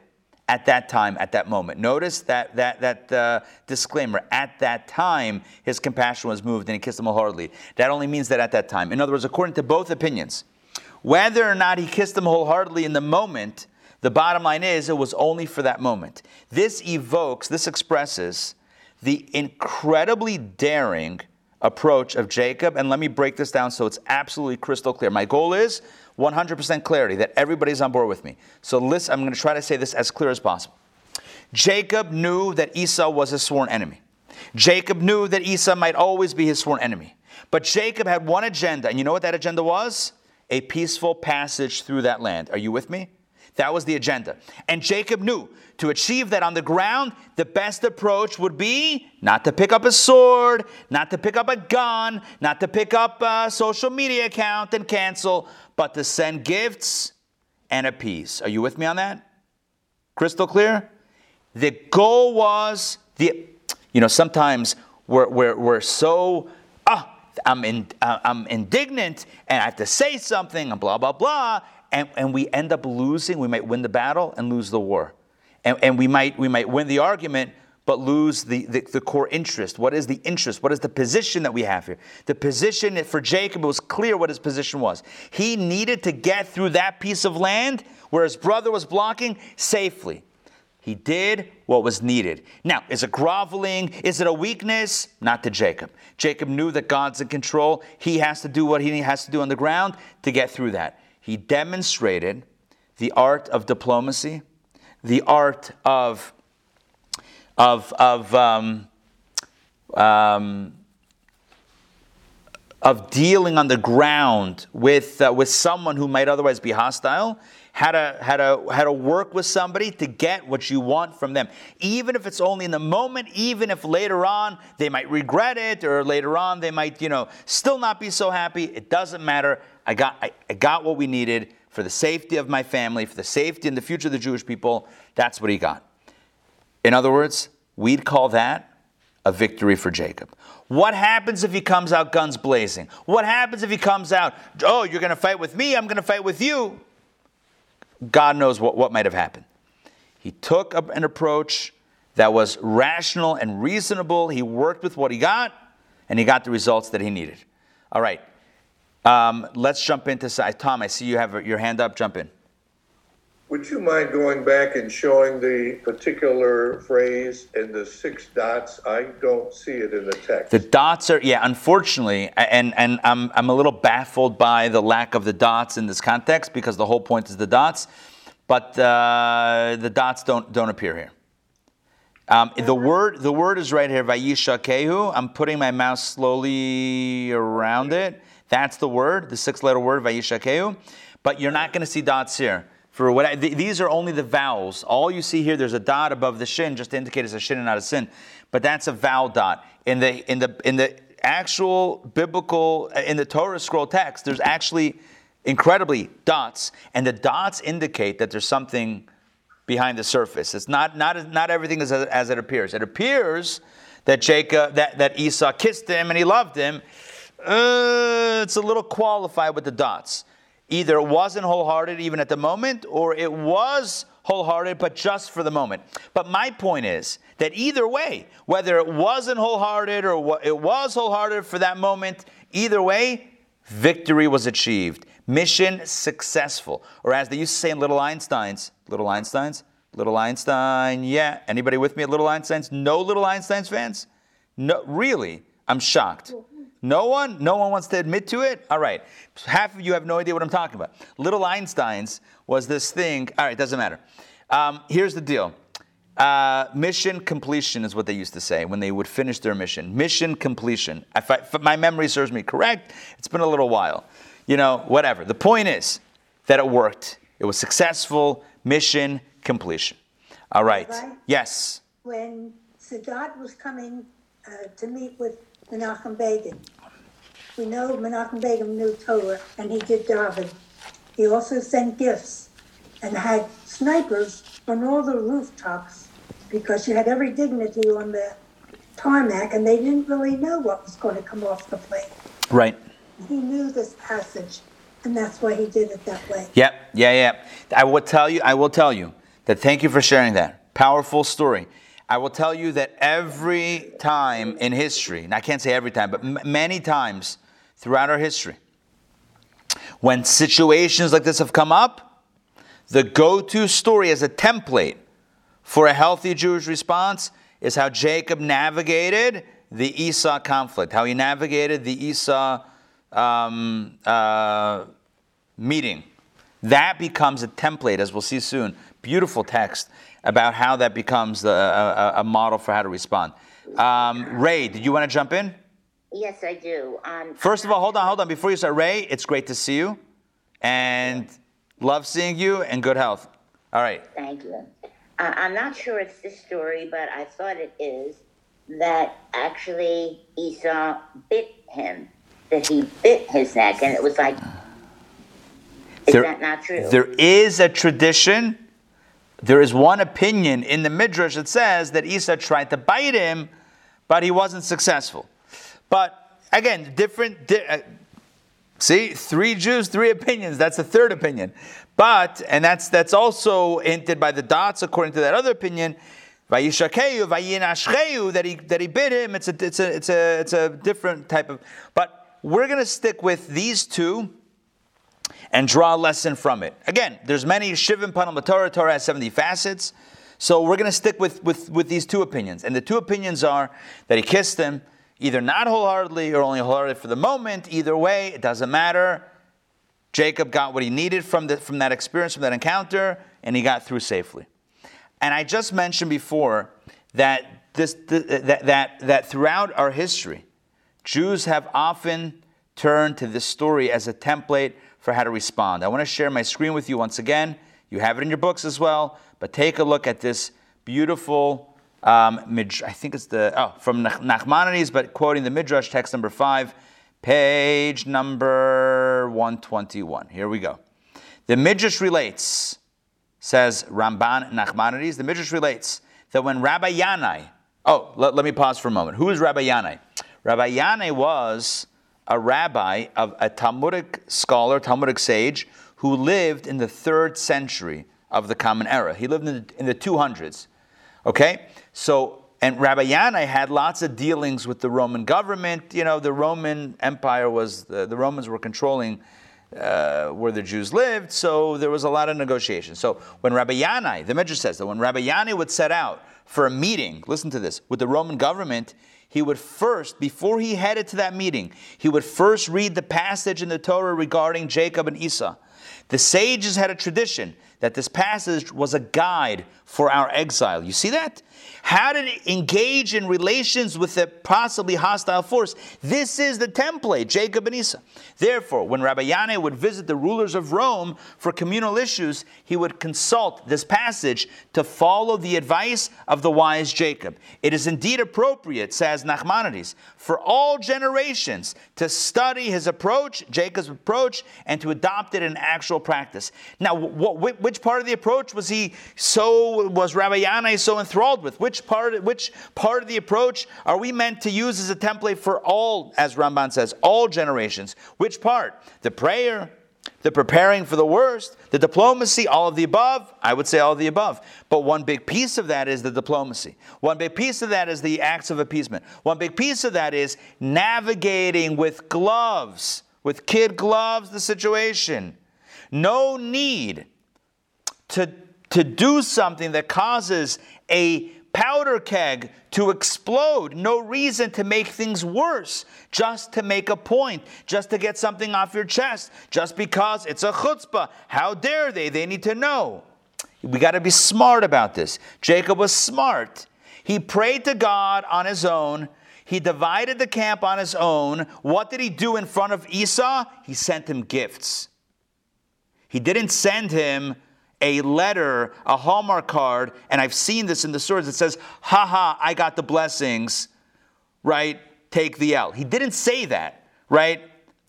at that time, at that moment. Notice that that that uh, disclaimer. At that time, his compassion was moved, and he kissed him wholeheartedly. That only means that at that time. In other words, according to both opinions, whether or not he kissed him wholeheartedly in the moment, the bottom line is it was only for that moment. This evokes, this expresses the incredibly daring approach of Jacob. And let me break this down so it's absolutely crystal clear. My goal is 100% clarity, that everybody's on board with me. So listen, I'm going to try to say this as clear as possible. Jacob knew that Esau was his sworn enemy. Jacob knew that Esau might always be his sworn enemy. But Jacob had one agenda, and you know what that agenda was? A peaceful passage through that land. Are you with me? That was the agenda. And Jacob knew to achieve that on the ground, the best approach would be not to pick up a sword, not to pick up a gun, not to pick up a social media account and cancel, but to send gifts and a peace. Are you with me on that? Crystal clear? The goal was the, you know, sometimes we're, we're, we're so, ah, I'm, in, uh, I'm indignant and I have to say something and blah, blah, blah and, and we end up losing. We might win the battle and lose the war. And, and we, might, we might win the argument, but lose the, the, the, core interest. What is the interest? What is the position that we have here? The position for Jacob, it was clear what his position was. He needed to get through that piece of land where his brother was blocking safely. He did what was needed. Now, is it groveling? Is it a weakness? Not to Jacob. Jacob knew that God's in control. He has to do what he has to do on the ground to get through that he demonstrated the art of diplomacy, the art of, of, of, um, um, of dealing on the ground with, uh, with someone who might otherwise be hostile, how to how to how to work with somebody to get what you want from them. Even if it's only in the moment even if later on they might regret it or later on they might you know still not be so happy it doesn't matter. I got i, I got what we needed for the safety of my family for the safety and the future of the jewish people. That's what he got. In other words we'd call that a victory for jacob. What happens if he comes out guns blazing? What happens if he comes out oh you're going to fight with me i'm going to fight with you God knows what, what might have happened. He took an approach that was rational and reasonable. He worked with what he got, and he got the results that he needed. All right. Um, let's jump into Tom. I see you have your hand up. Jump in. Would you mind going back and showing the particular phrase in the six dots? I don't see it in the text. The dots are, yeah, unfortunately, and, and I'm, I'm a little baffled by the lack of the dots in this context because the whole point is the dots, but uh, the dots don't, don't appear here. Um, the word the word is right here, Vayisha Kehu. I'm putting my mouse slowly around it. That's the word, the six letter word, Vayisha Kehu. But you're not going to see dots here. For what I, th- these are only the vowels. All you see here, there's a dot above the shin, just to indicate it's a shin and not a sin. But that's a vowel dot. In the in the in the actual biblical in the Torah scroll text, there's actually incredibly dots, and the dots indicate that there's something behind the surface. It's not not not everything is as, as it appears. It appears that Jacob that that Esau kissed him and he loved him. Uh, it's a little qualified with the dots. Either it wasn't wholehearted even at the moment, or it was wholehearted, but just for the moment. But my point is that either way, whether it wasn't wholehearted or it was wholehearted for that moment, either way, victory was achieved. Mission successful. Or as they used to say in Little Einsteins, Little Einsteins, Little Einstein, yeah. Anybody with me at Little Einsteins? No Little Einsteins fans? No, really? I'm shocked. No one? No one wants to admit to it? All right. Half of you have no idea what I'm talking about. Little Einstein's was this thing. All right, doesn't matter. Um, here's the deal. Uh, mission completion is what they used to say when they would finish their mission. Mission completion. If, I, if my memory serves me correct, it's been a little while. You know, whatever. The point is that it worked. It was successful. Mission completion. All right. Yes. When Sadat was coming uh, to meet with Menachem Begin. We know Menachem Begin knew Torah, and he did daven. He also sent gifts and had snipers on all the rooftops because you had every dignity on the tarmac, and they didn't really know what was going to come off the plane. Right. He knew this passage, and that's why he did it that way. Yep, yeah, yeah. I will tell you. I will tell you that. Thank you for sharing that powerful story. I will tell you that every time in history, and I can't say every time, but m- many times throughout our history, when situations like this have come up, the go to story as a template for a healthy Jewish response is how Jacob navigated the Esau conflict, how he navigated the Esau um, uh, meeting. That becomes a template, as we'll see soon. Beautiful text about how that becomes the, a, a, model for how to respond. Um, Ray, did you want to jump in? Yes, I do. Um, First of all, hold on, hold on. Before you start, Ray, it's great to see you, and love seeing you, and good health. All right. Thank you. Uh, I'm not sure it's this story, but I thought it is that actually Esau bit him. That he bit his neck, and it was like, is there, that not true? There is a tradition there is one opinion in the Midrash that says that Esau tried to bite him, but he wasn't successful. But again, different. Di- uh, see, three Jews, three opinions. That's the third opinion. But, and that's that's also hinted by the dots according to that other opinion. Vayishakeyu, vayinashcheyu, that he that he bit him. It's a it's a it's a it's a different type of. But we're going to stick with these two and draw a lesson from it. Again, there's many Shivim Panim Torah. Torah has 70 facets. So we're going to stick with, with, with these two opinions. And the two opinions are that he kissed him, either not wholeheartedly or only wholeheartedly for the moment. Either way, it doesn't matter. Jacob got what he needed from, the, from that experience, from that encounter, and he got through safely. And I just mentioned before that, this, that, that, that throughout our history, Jews have often turned to this story as a template for how to respond. I want to share my screen with you once again. You have it in your books as well, but take a look at this beautiful, um, I think it's the, oh, from Nach- Nachmanides, but quoting the Midrash, text number five, page number 121. Here we go. The Midrash relates, says Ramban Nachmanides, the Midrash relates that when Rabbi Yanai, oh, let, let me pause for a moment. Who is Rabbi Yanai? Rabbi Yanai was a rabbi of a Talmudic scholar, Talmudic sage, who lived in the third century of the Common Era. He lived in the, in the 200s. Okay? So, and Rabbi Yanai had lots of dealings with the Roman government. You know, the Roman Empire was, the, the Romans were controlling uh, where the Jews lived, so there was a lot of negotiation. So when Rabbi Yanai, the Midrash says that when Rabbi Yanai would set out for a meeting, listen to this, with the Roman government, he would first, before he headed to that meeting, he would first read the passage in the Torah regarding Jacob and Esau. The sages had a tradition that this passage was a guide for our exile. You see that? How to engage in relations with a possibly hostile force. This is the template, Jacob and Esau. Therefore, when Rabbi Yanai would visit the rulers of Rome for communal issues, he would consult this passage to follow the advice of the wise Jacob. It is indeed appropriate, says Nachmanides, for all generations to study his approach, Jacob's approach, and to adopt it in actual practice. Now, which part of the approach was he so was Rabbi Yanai so enthralled with? Which part, which part of the approach are we meant to use as a template for all, as Ramban says, all generations? Which part? The prayer, the preparing for the worst, the diplomacy, all of the above? I would say all of the above. But one big piece of that is the diplomacy. One big piece of that is the acts of appeasement. One big piece of that is navigating with gloves, with kid gloves, the situation. No need to, to do something that causes a powder keg to explode. No reason to make things worse, just to make a point, just to get something off your chest, just because it's a chutzpah. How dare they? They need to know. We got to be smart about this. Jacob was smart. He prayed to God on his own. He divided the camp on his own. What did he do in front of Esau? He sent him gifts. He didn't send him a letter, a Hallmark card, and I've seen this in the stores. It says, haha, I got the blessings, right? Take the L. He didn't say that, right?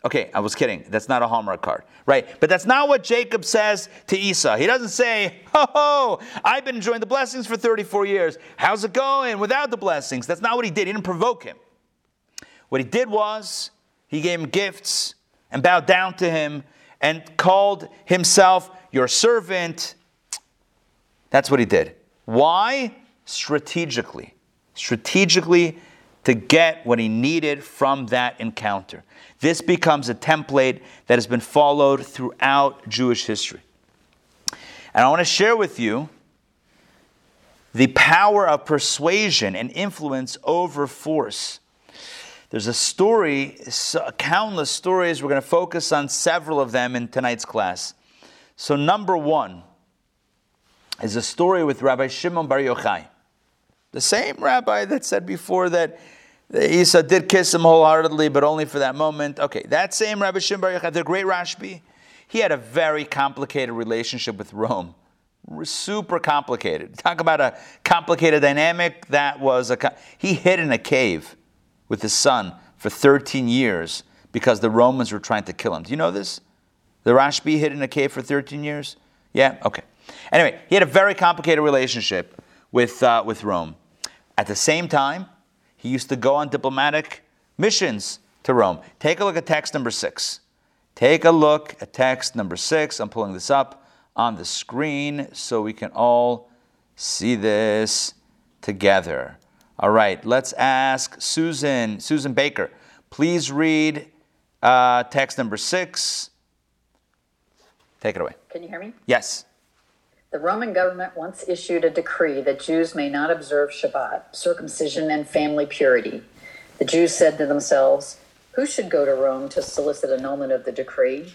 Okay, I was kidding. That's not a Hallmark card, right? But that's not what Jacob says to Esau. He doesn't say, ho ho, I've been enjoying the blessings for 34 years. How's it going without the blessings? That's not what he did. He didn't provoke him. What he did was, he gave him gifts and bowed down to him and called himself your servant. That's what he did. Why? Strategically. Strategically to get what he needed from that encounter. This becomes a template that has been followed throughout Jewish history. And I want to share with you the power of persuasion and influence over force. There's a story, countless stories. We're going to focus on several of them in tonight's class. So, number one is a story with Rabbi Shimon Bar Yochai, the same rabbi that said before that Esau did kiss him wholeheartedly, but only for that moment. Okay, that same Rabbi Shimon Bar Yochai, the great Rashbi, he had a very complicated relationship with Rome. Super complicated. Talk about a complicated dynamic. That was a. He hid in a cave with his son for 13 years because the Romans were trying to kill him. Do you know this? The Rashbi hid in a cave for 13 years? Yeah? Okay. Anyway, he had a very complicated relationship with, uh, with Rome. At the same time, he used to go on diplomatic missions to Rome. Take a look at text number six. Take a look at text number six. I'm pulling this up on the screen so we can all see this together. All right, let's ask Susan, Susan Baker. Please read uh, text number six. Take it away. Can you hear me? Yes. The Roman government once issued a decree that Jews may not observe Shabbat, circumcision, and family purity. The Jews said to themselves, Who should go to Rome to solicit annulment of the decree?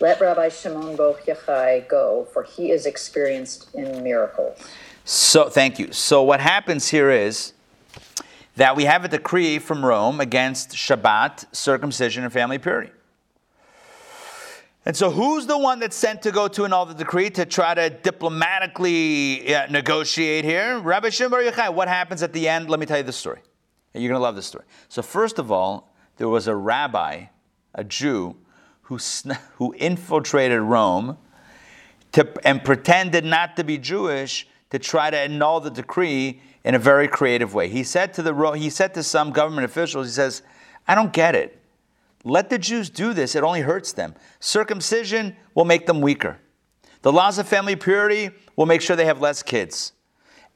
Let Rabbi Shimon Bar Yochai go, for he is experienced in miracles. So, thank you. So, what happens here is that we have a decree from Rome against Shabbat, circumcision, and family purity. And so, who's the one that's sent to go to annul the decree to try to diplomatically negotiate here? Rabbi Shimon Bar Yochai. What happens at the end? Let me tell you the story. And you're going to love this story. So, first of all, there was a rabbi, a Jew, who, sn- who infiltrated Rome to, and pretended not to be Jewish to try to annul the decree in a very creative way. He said to the he said to some government officials, he says, "I don't get it. Let the Jews do this. It only hurts them. Circumcision will make them weaker. The laws of family purity will make sure they have less kids.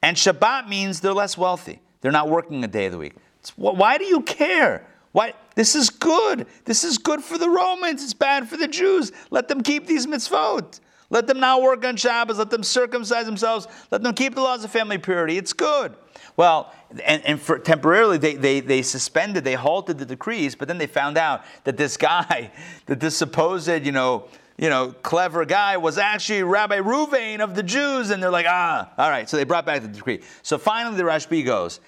And Shabbat means they're less wealthy. They're not working a day of the week. It's, why do you care? Why? This is good. This is good for the Romans. It's bad for the Jews. Let them keep these mitzvot. Let them not work on Shabbos. Let them circumcise themselves. Let them keep the laws of family purity. It's good. Well, and, and for temporarily they, they, they suspended, they halted the decrees, but then they found out that this guy, that this supposed, you know, you know, clever guy was actually Rabbi Ruvain of the Jews, and they're like, ah, all right. So they brought back the decree. So finally, the Rashbi goes,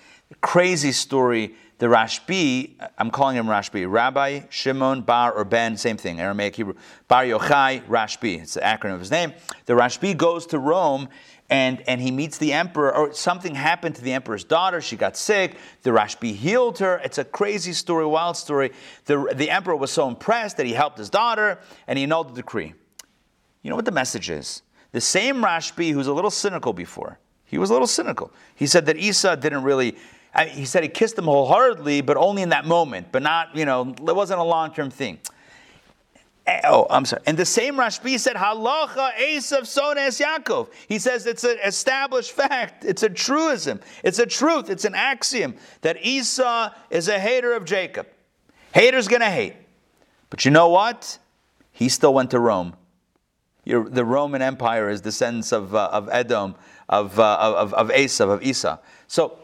crazy story. The Rashbi, I'm calling him Rashbi, Rabbi Shimon Bar or Ben, same thing, Aramaic Hebrew. Bar Yochai Rashbi, it's the acronym of his name. The Rashbi goes to Rome and, and he meets the emperor, or something happened to the emperor's daughter. She got sick. The Rashbi healed her. It's a crazy story, wild story. The, the emperor was so impressed that he helped his daughter and he annulled the decree. You know what the message is? The same Rashbi who's a little cynical before, he was a little cynical. He said that Esau didn't really, he said he kissed him wholeheartedly, but only in that moment, but not, you know, it wasn't a long term thing. Oh, I'm sorry. And the same Rashbi said, Halacha Esav Sones Yaakov. He says it's an established fact. It's a truism. It's a truth. It's an axiom that Esau is a hater of Jacob. Hater's going to hate. But you know what? He still went to Rome. You're, the Roman Empire is descendants of, uh, of Edom, of, uh, of, of Esav, of Esau. So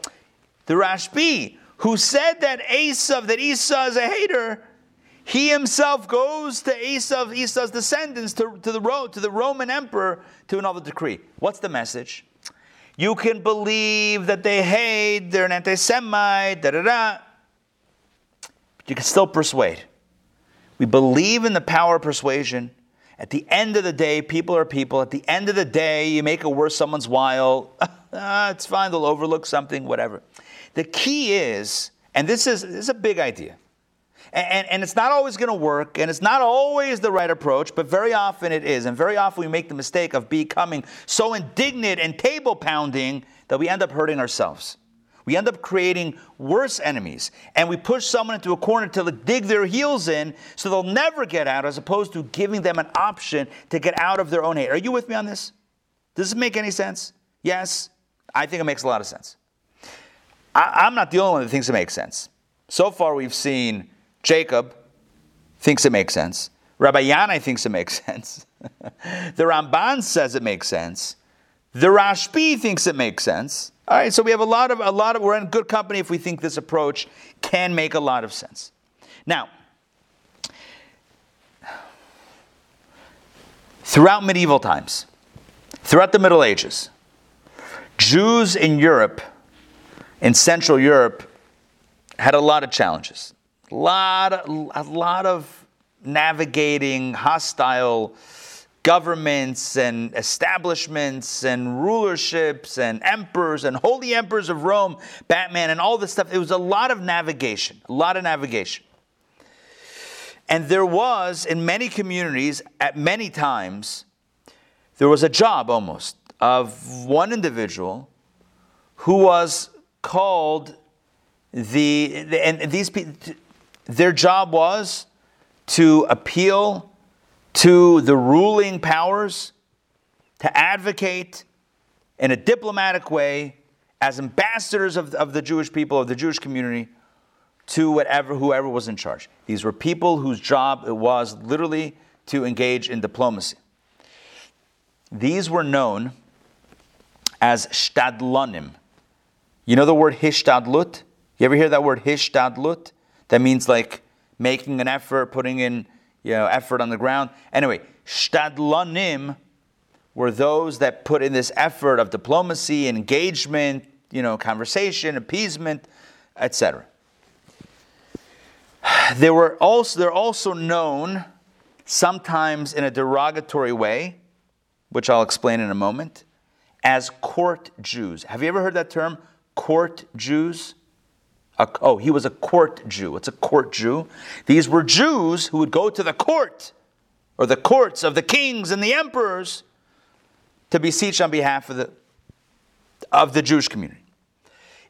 the Rashbi, who said that Esav, that Esau is a hater, he himself goes to Esau, Esau's descendants, to, to, the, to the Roman emperor to another decree. What's the message? You can believe that they hate, they're an anti Semite, da da da. But you can still persuade. We believe in the power of persuasion. At the end of the day, people are people. At the end of the day, you make it worth someone's while. ah, it's fine, they'll overlook something, whatever. The key is, and this is, this is a big idea. And, and, it's not always going to work, and it's not always the right approach, but very often it is. And very often we make the mistake of becoming so indignant and table pounding that we end up hurting ourselves. We end up creating worse enemies, and we push someone into a corner to dig their heels in so they'll never get out, as opposed to giving them an option to get out of their own hate. Are you with me on this? Does this make any sense? Yes, I think it makes a lot of sense. I, I'm not the only one that thinks it makes sense. So far, we've seen Jacob thinks it makes sense. Rabbi Yanai thinks it makes sense. the Ramban says it makes sense. The Rashbi thinks it makes sense. All right, so we have a lot of a lot of we're in good company if we think this approach can make a lot of sense. Now, throughout medieval times, throughout the Middle Ages, Jews in Europe, in Central Europe, had a lot of challenges lot, a lot of navigating hostile governments and establishments and rulerships and emperors and holy emperors of Rome, Batman, and all this stuff. It was a lot of navigation, a lot of navigation. And there was, in many communities, at many times, there was a job almost of one individual who was called the, and these people their job was to appeal to the ruling powers, to advocate in a diplomatic way as ambassadors of, of the Jewish people, of the Jewish community, to whatever, whoever was in charge. These were people whose job it was literally to engage in diplomacy. These were known as shtadlonim. You know the word hishtadlut? You ever hear that word hishtadlut? That means like making an effort, putting in you know, effort on the ground. Anyway, shtadlanim were those that put in this effort of diplomacy, engagement, you know, conversation, appeasement, etc. They were also they're also known sometimes in a derogatory way, which I'll explain in a moment, as court Jews. Have you ever heard that term, court Jews? Oh, he was a court Jew. It's a court Jew? These were Jews who would go to the court or the courts of the kings and the emperors to beseech on behalf of the, of the Jewish community.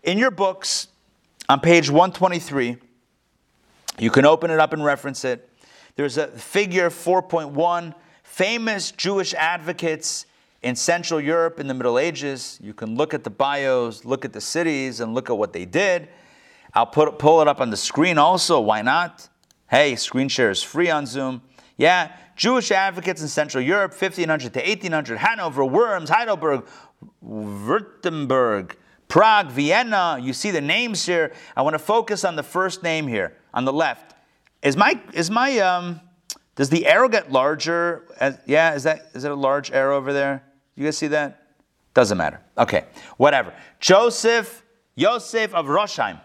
In your books, on page 123, you can open it up and reference it. There's a figure 4.1, famous Jewish advocates in Central Europe in the Middle Ages. You can look at the bios, look at the cities, and look at what they did. I'll put, pull it up on the screen also. Why not? Hey, screen share is free on Zoom. Yeah, Jewish advocates in Central Europe, 1500 to 1800, Hanover, Worms, Heidelberg, Württemberg, Prague, Vienna. You see the names here. I want to focus on the first name here on the left. Is my is my um does the arrow get larger? As, yeah, is that is it a large arrow over there? You guys see that? Doesn't matter. Okay, whatever. Joseph, Yosef of Rosheim.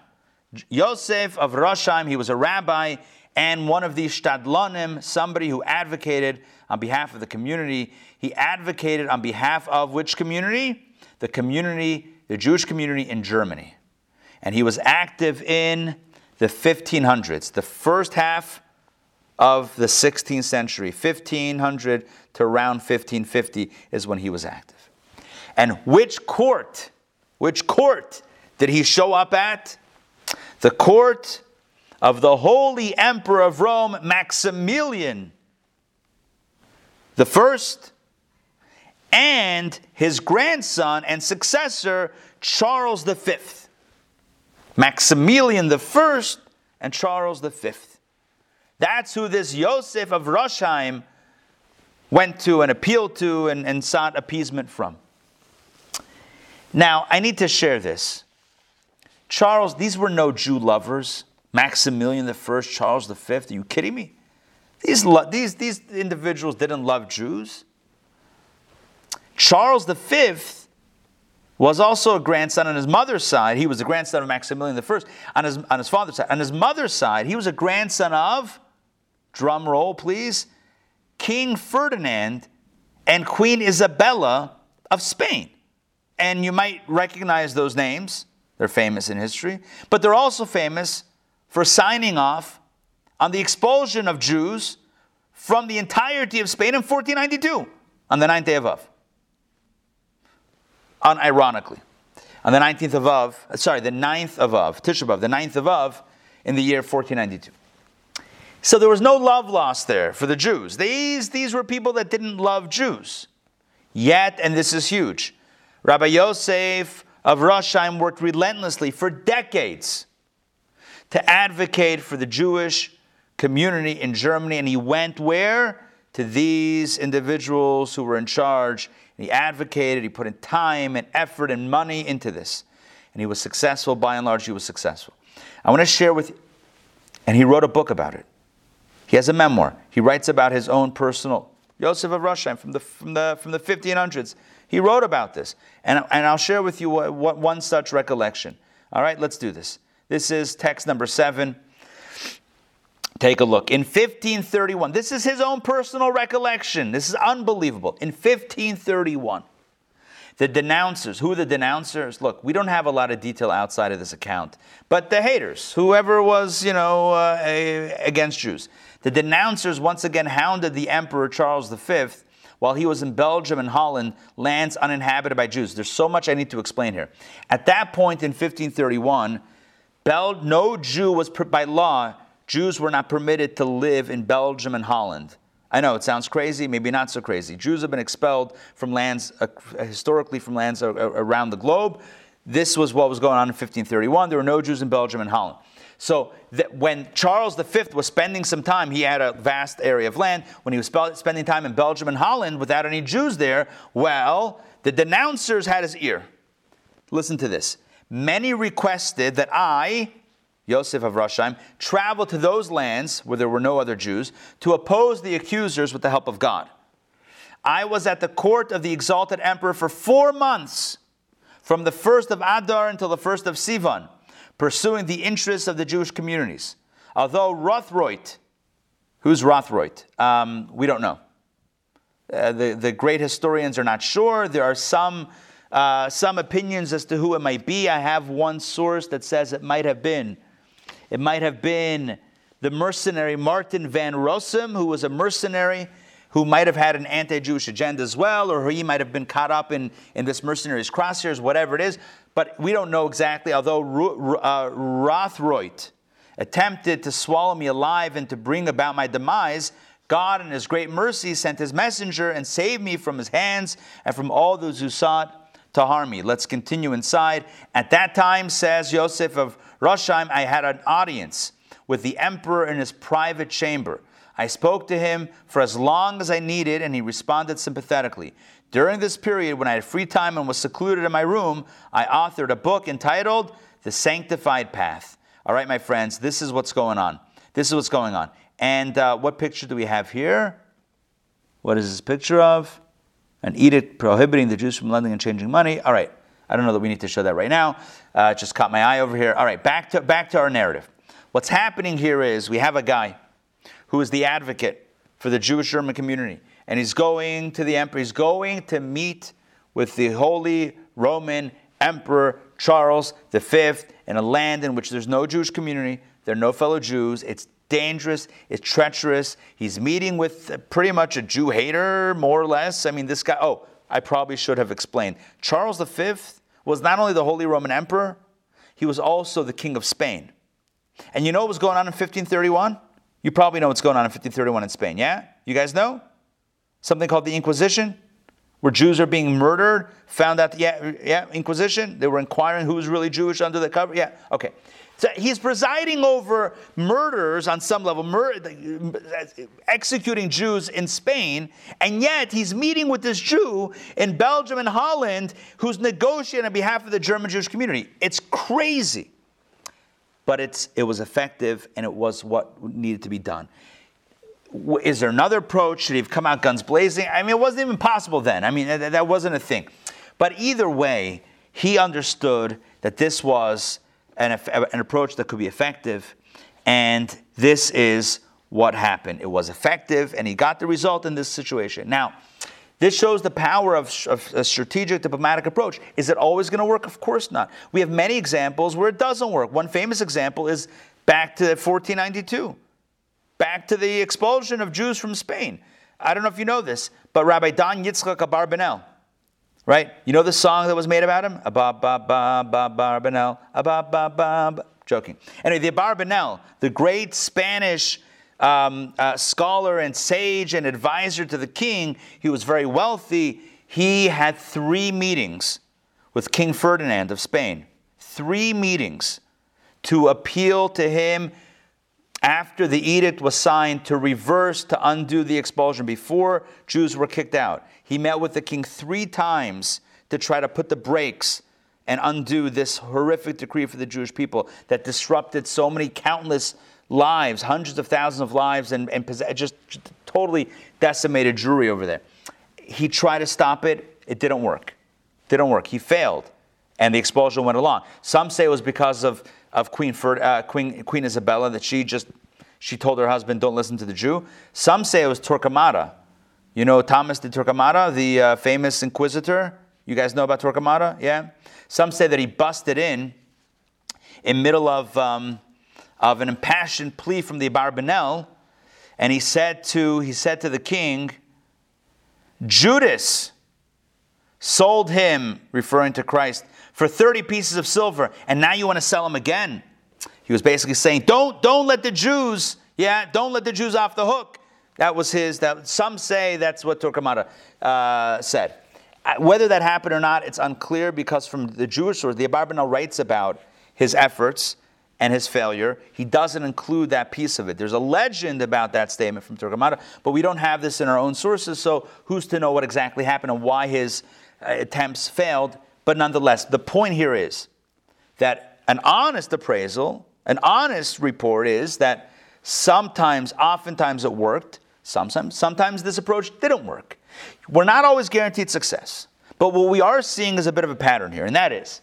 Yosef of Rosheim, he was a rabbi and one of these shtadlonim, somebody who advocated on behalf of the community. He advocated on behalf of which community? The community, the Jewish community in Germany. And he was active in the 1500s, the first half of the 16th century, 1500 to around 1550 is when he was active. And which court, which court did he show up at? The court of the Holy Emperor of Rome, Maximilian the first, and his grandson and successor, Charles V. Maximilian the first and Charles V. That's who this Joseph of Rosheim went to and appealed to and, and sought appeasement from. Now, I need to share this. Charles, these were no Jew lovers. Maximilian I, Charles V, are you kidding me? These, these, these individuals didn't love Jews. Charles V was also a grandson on his mother's side. He was a grandson of Maximilian I on his, on his father's side. On his mother's side, he was a grandson of, drum roll please, King Ferdinand and Queen Isabella of Spain. And you might recognize those names. They're famous in history. But they're also famous for signing off on the expulsion of Jews from the entirety of Spain in 1492 on the ninth day of Av. Unironically. On the 19th of Av, uh, sorry, the 9th of Av, Tisha B'Av, the 9th of Av in the year 1492. So there was no love lost there for the Jews. These, these were people that didn't love Jews. Yet, and this is huge, Rabbi Yosef of Rosheim worked relentlessly for decades to advocate for the Jewish community in Germany. And he went where? To these individuals who were in charge. He advocated, he put in time and effort and money into this. And he was successful. By and large, he was successful. I want to share with you, and he wrote a book about it. He has a memoir. He writes about his own personal, Yosef of Rosheim from the, from the, from the 1500s. He wrote about this. And, and I'll share with you what, what one such recollection. All right, let's do this. This is text number seven. Take a look. In 1531, this is his own personal recollection. This is unbelievable. In 1531, the denouncers, who are the denouncers? Look, we don't have a lot of detail outside of this account, but the haters, whoever was, you know, uh, against Jews, the denouncers once again hounded the Emperor Charles V while he was in Belgium and Holland, lands uninhabited by Jews. There's so much I need to explain here. At that point in 1531, Bel- no Jew was, by law, Jews were not permitted to live in Belgium and Holland. I know it sounds crazy, maybe not so crazy. Jews have been expelled from lands, uh, historically from lands around the globe. This was what was going on in 1531. There were no Jews in Belgium and Holland. So when Charles V was spending some time, he had a vast area of land. When he was spe- spending time in Belgium and Holland without any Jews there, well, the denouncers had his ear. Listen to this. Many requested that I, Yosef of Rosheim, travel to those lands where there were no other Jews to oppose the accusers with the help of God. I was at the court of the exalted emperor for four months, from the first of Adar until the first of Sivan, pursuing the interests of the Jewish communities. Although Rothroyd, Who's Rothroyd? Um, we don't know. Uh, the, the great historians are not sure. There are some, uh, some opinions as to who it might be. I have one source that says it might have been. It might have been the mercenary Martin van Rossum, who was a mercenary who might have had an anti Jewish agenda as well, or he might have been caught up in, in this mercenary's crosshairs, whatever it is. But we don't know exactly, although uh, Rothroyd attempted to swallow me alive and to bring about my demise. God, in His great mercy, sent His messenger and saved me from His hands and from all those who sought to harm me. Let's continue inside. At that time, says Yosef of Rosheim, I had an audience with the emperor in his private chamber. I spoke to him for as long as I needed, and he responded sympathetically. During this period, when I had free time and was secluded in my room, I authored a book entitled The Sanctified Path. All right, my friends, this is what's going on. This is what's going on. And uh, what picture do we have here? What is this picture of? An edict prohibiting the Jews from lending and changing money. All right, I don't know that we need to show that right now. Uh, just caught my eye over here. All right, back to back to our narrative. What's happening here is we have a guy who is the advocate for the Jewish German community, and he's going to the emperor. He's going to meet with the Holy Roman Emperor Charles V in a land in which there's no Jewish community, there are no fellow Jews. It's dangerous, it's treacherous. He's meeting with pretty much a Jew hater, more or less. I mean, this guy, oh, I probably should have explained. Charles V was not only the Holy Roman Emperor, he was also the King of Spain. And you know what was going on in 1531? You probably know what's going on in 1531 in Spain, yeah? You guys know? Something called the Inquisition, where Jews are being murdered. Found out, yeah, yeah, Inquisition. They were inquiring who was really Jewish under the cover. Yeah, okay. So he's presiding over murders on some level, mur- executing Jews in Spain, and yet he's meeting with this Jew in Belgium and Holland who's negotiating on behalf of the German Jewish community. It's crazy. But it's, it was effective and it was what needed to be done. Is there another approach? Should he have come out guns blazing? I mean, it wasn't even possible then. I mean, that, that wasn't a thing. But either way, he understood that this was an, an approach that could be effective. And this is what happened. It was effective, and he got the result in this situation. Now, this shows the power of, of, a strategic diplomatic approach. Is it always going to work? Of course not. We have many examples where it doesn't work. One famous example is back to 1492, back to the expulsion of Jews from Spain. I don't know if you know this, but Rabbi Don Yitzchak Abarbanel, right? You know the song that was made about him? Abba ba ba ba Barbanel, Abba ba ba. Joking. Anyway, the Abarbanel, the great Spanish um, uh, scholar and sage and advisor to the king, he was very wealthy. He had three meetings with King Ferdinand of Spain. Three meetings to appeal to him after the edict was signed to reverse, to undo the expulsion before Jews were kicked out. He met with the king three times to try to put the brakes and undo this horrific decree for the Jewish people that disrupted so many countless lives, hundreds of thousands of lives, and, and just, just totally decimated Jewry over there. He tried to stop it, it didn't work. Didn't work. He failed, and the expulsion went along. Some say it was because of, of Queen, uh, Queen, Queen Isabella that she just she told her husband, "Don't listen to the Jew." Some say it was Torquemada you know Thomas de Torquemada, the uh, famous inquisitor? You guys know about Torquemada? Yeah? Some say that he busted in in middle of, um, of an impassioned plea from the Abarbanel, and he said to, he said to the king, Judas sold him, referring to Christ, for 30 pieces of silver, and now you want to sell them again. He was basically saying, don't, don't let the Jews, yeah, don't let the Jews off the hook. That was his. That some say that's what Torquemada uh, said. Uh, whether that happened or not, it's unclear because from the Jewish source, the Abarbanel writes about his efforts and his failure. He doesn't include that piece of it. There's a legend about that statement from Torquemada, but we don't have this in our own sources, so who's to know what exactly happened and why his uh, attempts failed? But nonetheless, the point here is that an honest appraisal, an honest report is that sometimes, oftentimes it worked, Sometimes, sometimes this approach didn't work. We're not always guaranteed success. But what we are seeing is a bit of a pattern here, and that is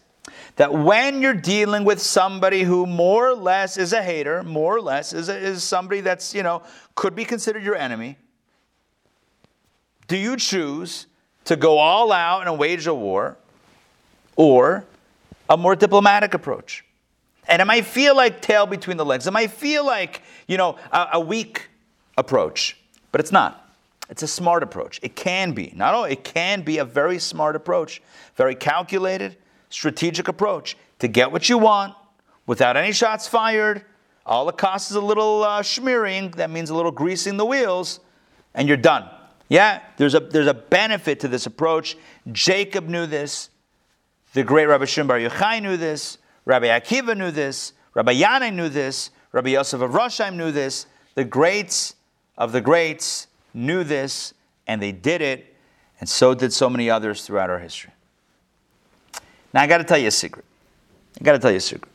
that when you're dealing with somebody who more or less is a hater, more or less is, a, is somebody that's, you know, could be considered your enemy, do you choose to go all out and wage a war or a more diplomatic approach? And it might feel like tail between the legs. It might feel like, you know, a, a weak approach, but it's not. It's a smart approach. It can be. Not all, it can be a very smart approach, very calculated, strategic approach to get what you want without any shots fired. All it costs is a little uh, schmearing. That means a little greasing the wheels, and you're done. Yeah, there's a, there's a benefit to this approach. Jacob knew this. The great Rabbi Shimon Bar Yochai knew this. Rabbi Akiva knew this. Rabbi Yanai knew this. Rabbi Yosef of Rosheim knew this. The greats of the greats knew this, and they did it, and so did so many others throughout our history. Now, I got to tell you a secret. I got to tell you a secret.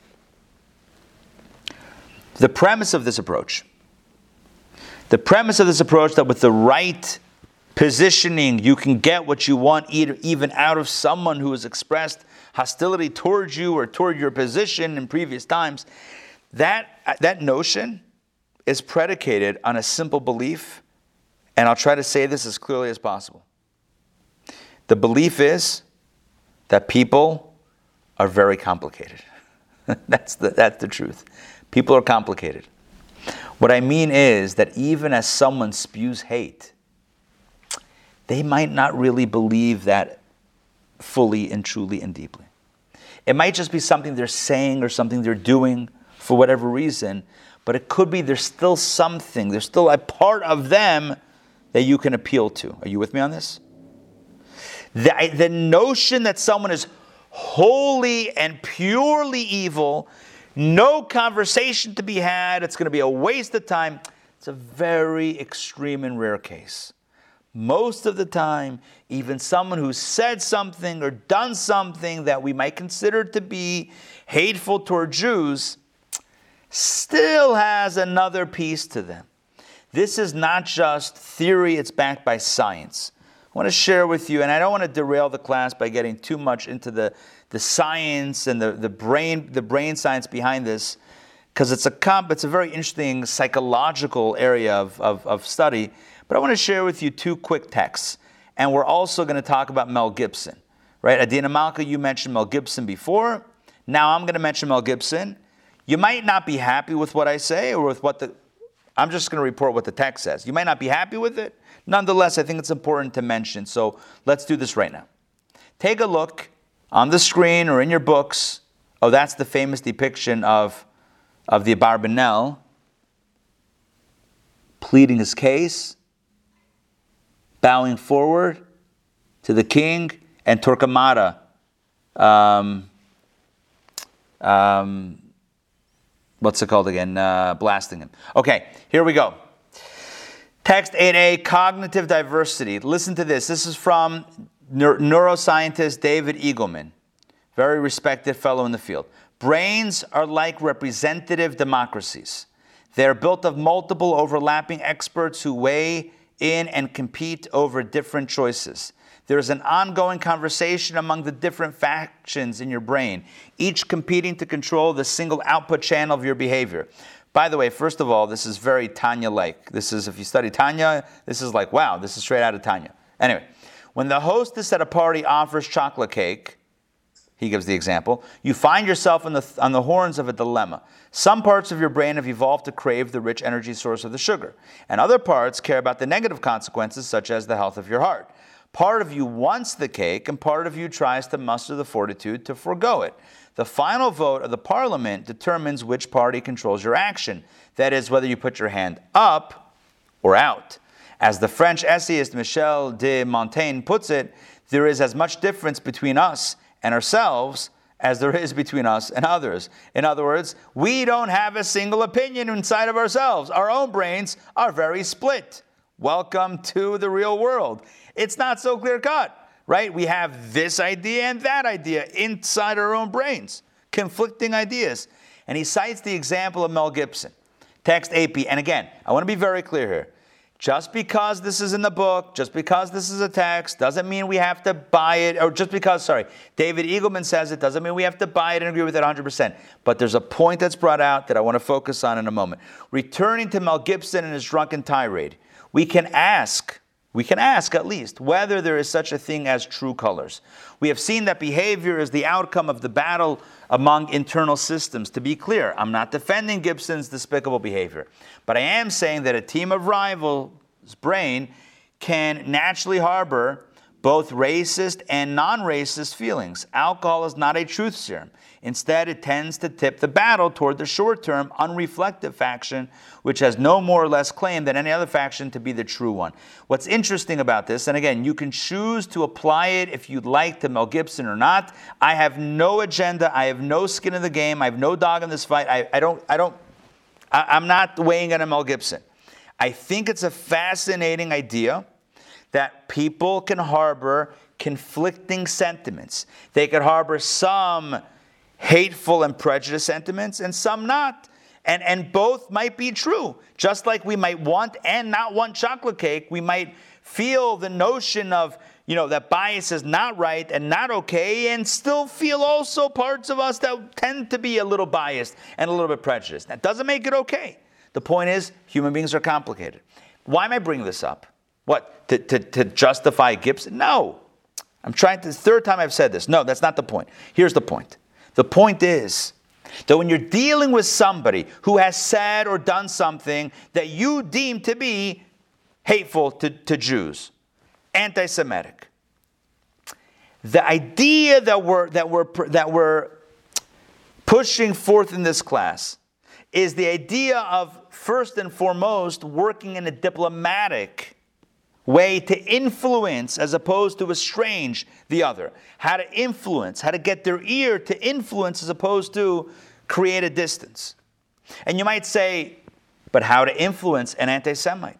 The premise of this approach, the premise of this approach that with the right positioning, you can get what you want even out of someone who has expressed hostility towards you or toward your position in previous times, that, that notion is predicated on a simple belief, and I'll try to say this as clearly as possible. The belief is that people are very complicated. that's, the, that's the truth. People are complicated. What I mean is that even as someone spews hate, they might not really believe that fully and truly and deeply. It might just be something they're saying or something they're doing for whatever reason, but it could be there's still something, there's still a part of them that you can appeal to. Are you with me on this? The, the notion that someone is wholly and purely evil, no conversation to be had, it's going to be a waste of time, it's a very extreme and rare case. Most of the time, even someone who said something or done something that we might consider to be hateful toward Jews still has another piece to them. This is not just theory, it's backed by science. I want to share with you, and I don't want to derail the class by getting too much into the, the science and the, the, brain, the brain science behind this, because it's a comp, it's a very interesting psychological area of, of, of study. But I want to share with you two quick texts. And we're also going to talk about Mel Gibson. Right? Adina Malka, you mentioned Mel Gibson before. Now I'm going to mention Mel Gibson. You might not be happy with what I say or with what the. I'm just going to report what the text says. You might not be happy with it. Nonetheless, I think it's important to mention. So let's do this right now. Take a look on the screen or in your books. Oh, that's the famous depiction of, of the Abarbanel pleading his case bowing forward to the king, and Torquemada um, um, what's it called again? Uh, blasting him. Okay, here we go. Text 8a Cognitive Diversity. Listen to this. This is from neuroscientist David Eagleman, very respected fellow in the field. Brains are like representative democracies. They're built of multiple overlapping experts who weigh in and compete over different choices. There's an ongoing conversation among the different factions in your brain, each competing to control the single output channel of your behavior. By the way, first of all, this is very Tanya like. This is, if you study Tanya, this is like, wow, this is straight out of Tanya. Anyway, when the hostess at a party offers chocolate cake, he gives the example, you find yourself on the, on the horns of a dilemma. Some parts of your brain have evolved to crave the rich energy source of the sugar, and other parts care about the negative consequences, such as the health of your heart. Part of you wants the cake, and part of you tries to muster the fortitude to forego it. The final vote of the parliament determines which party controls your action. That is, whether you put your hand up or out. As the French essayist Michel de Montaigne puts it, there is as much difference between us and ourselves as there is between us and others. In other words, we don't have a single opinion inside of ourselves. Our own brains are very split. Welcome to the real world. It's not so clear cut, right? We have this idea and that idea inside our own brains, conflicting ideas. And he cites the example of Mel Gibson. Text AP. And again, I want to be very clear here. Just because this is in the book, just because this is a text, doesn't mean we have to buy it, or just because, sorry, David Eagleman says it, doesn't mean we have to buy it and agree with it 100%. But there's a point that's brought out that I want to focus on in a moment. Returning to Mel Gibson and his drunken tirade, we can ask, we can ask at least, whether there is such a thing as true colors. We have seen that behavior is the outcome of the battle among internal systems. To be clear, I'm not defending Gibson's despicable behavior, but I am saying that a team of rivals' brain can naturally harbor both racist and non racist feelings. Alcohol is not a truth serum. Instead, it tends to tip the battle toward the short term, unreflective faction, which has no more or less claim than any other faction to be the true one. What's interesting about this, and again, you can choose to apply it if you'd like to Mel Gibson or not. I have no agenda. I have no skin in the game. I have no dog in this fight. I, I don't, I don't, I, I'm not weighing in on Mel Gibson. I think it's a fascinating idea that people can harbor conflicting sentiments. They could harbor some hateful and prejudiced sentiments and some not. And, and both might be true. Just like we might want and not want chocolate cake, we might feel the notion of, you know, that bias is not right and not okay, and still feel also parts of us that tend to be a little biased and a little bit prejudiced. That doesn't make it okay. The point is, human beings are complicated. Why am I bringing this up? What? To, to, to justify Gibson? No. I'm trying to, third time I've said this. No, that's not the point. Here's the point. The point is that when you're dealing with somebody who has said or done something that you deem to be hateful to, to Jews, anti Semitic, the idea that we're, that, we're, that we're pushing forth in this class is the idea of, first and foremost, working in a diplomatic way to influence as opposed to estrange the other. How to influence, how to get their ear to influence as opposed to create a distance. And you might say, but how to influence an anti Semite?